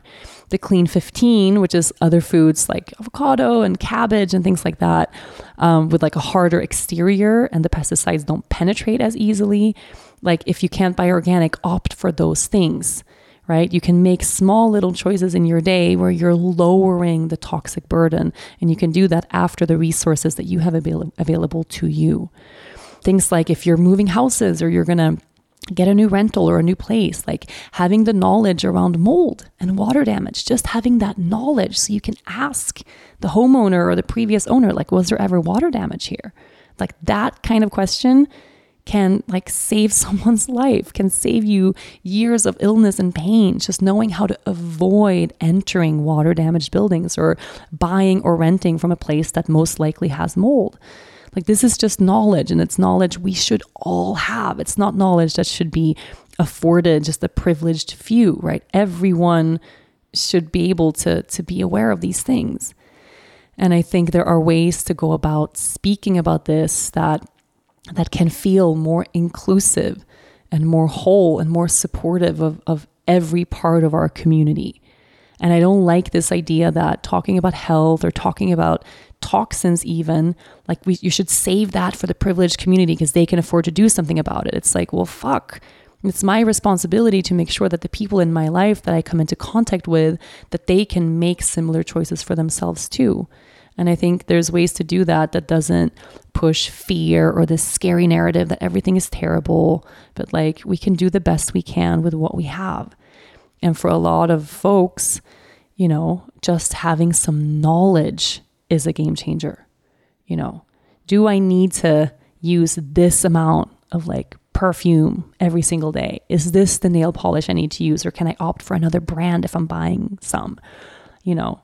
the clean 15, which is other foods like avocado and cabbage and things like that, um, with like a harder exterior and the pesticides don't penetrate as easily. Like if you can't buy organic, opt for those things, right? You can make small little choices in your day where you're lowering the toxic burden, and you can do that after the resources that you have avail- available to you. Things like if you're moving houses or you're going to get a new rental or a new place, like having the knowledge around mold and water damage, just having that knowledge so you can ask the homeowner or the previous owner, like, was there ever water damage here? Like that kind of question can like save someone's life, can save you years of illness and pain, just knowing how to avoid entering water damaged buildings or buying or renting from a place that most likely has mold. Like, this is just knowledge, and it's knowledge we should all have. It's not knowledge that should be afforded just the privileged few, right? Everyone should be able to, to be aware of these things. And I think there are ways to go about speaking about this that that can feel more inclusive and more whole and more supportive of, of every part of our community. And I don't like this idea that talking about health or talking about toxins even like we you should save that for the privileged community because they can afford to do something about it. It's like well fuck. It's my responsibility to make sure that the people in my life that I come into contact with that they can make similar choices for themselves too. And I think there's ways to do that that doesn't push fear or this scary narrative that everything is terrible but like we can do the best we can with what we have and for a lot of folks you know just having some knowledge is a game changer. You know, do I need to use this amount of like perfume every single day? Is this the nail polish I need to use, or can I opt for another brand if I'm buying some? You know,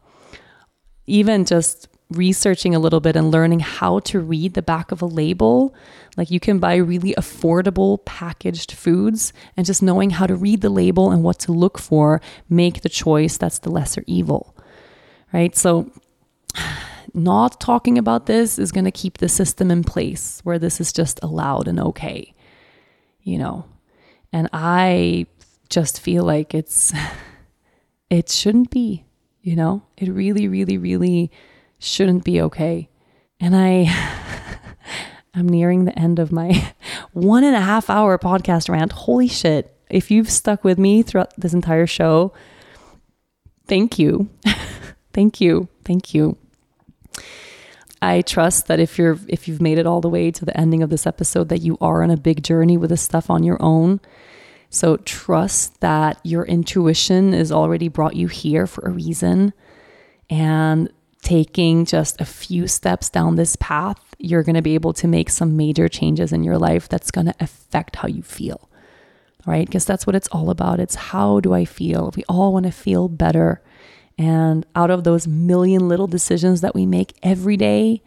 even just researching a little bit and learning how to read the back of a label. Like you can buy really affordable packaged foods and just knowing how to read the label and what to look for, make the choice that's the lesser evil. Right. So not talking about this is going to keep the system in place where this is just allowed and okay, you know. And I just feel like it's, it shouldn't be, you know, it really, really, really shouldn't be okay. And I, I'm nearing the end of my one and a half hour podcast rant. Holy shit. If you've stuck with me throughout this entire show, thank you. thank you. Thank you. I trust that if you're if you've made it all the way to the ending of this episode that you are on a big journey with this stuff on your own. So trust that your intuition is already brought you here for a reason and taking just a few steps down this path, you're going to be able to make some major changes in your life that's going to affect how you feel. Right? Because that's what it's all about. It's how do I feel? We all want to feel better. And out of those million little decisions that we make every day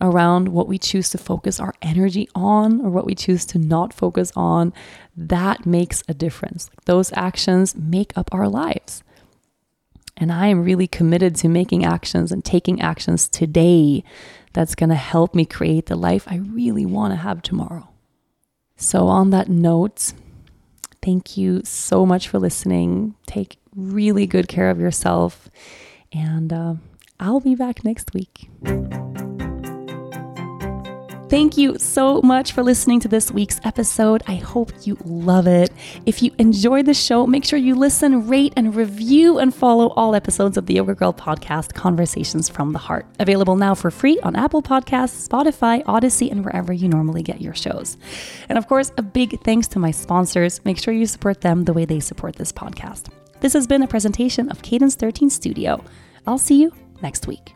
around what we choose to focus our energy on or what we choose to not focus on, that makes a difference. Those actions make up our lives. And I am really committed to making actions and taking actions today that's going to help me create the life I really want to have tomorrow. So, on that note, thank you so much for listening. Take really good care of yourself. And uh, I'll be back next week. Thank you so much for listening to this week's episode. I hope you love it. If you enjoyed the show, make sure you listen, rate, and review and follow all episodes of the Yoga Girl podcast, Conversations from the Heart. Available now for free on Apple Podcasts, Spotify, Odyssey, and wherever you normally get your shows. And of course, a big thanks to my sponsors. Make sure you support them the way they support this podcast. This has been a presentation of Cadence 13 Studio. I'll see you next week.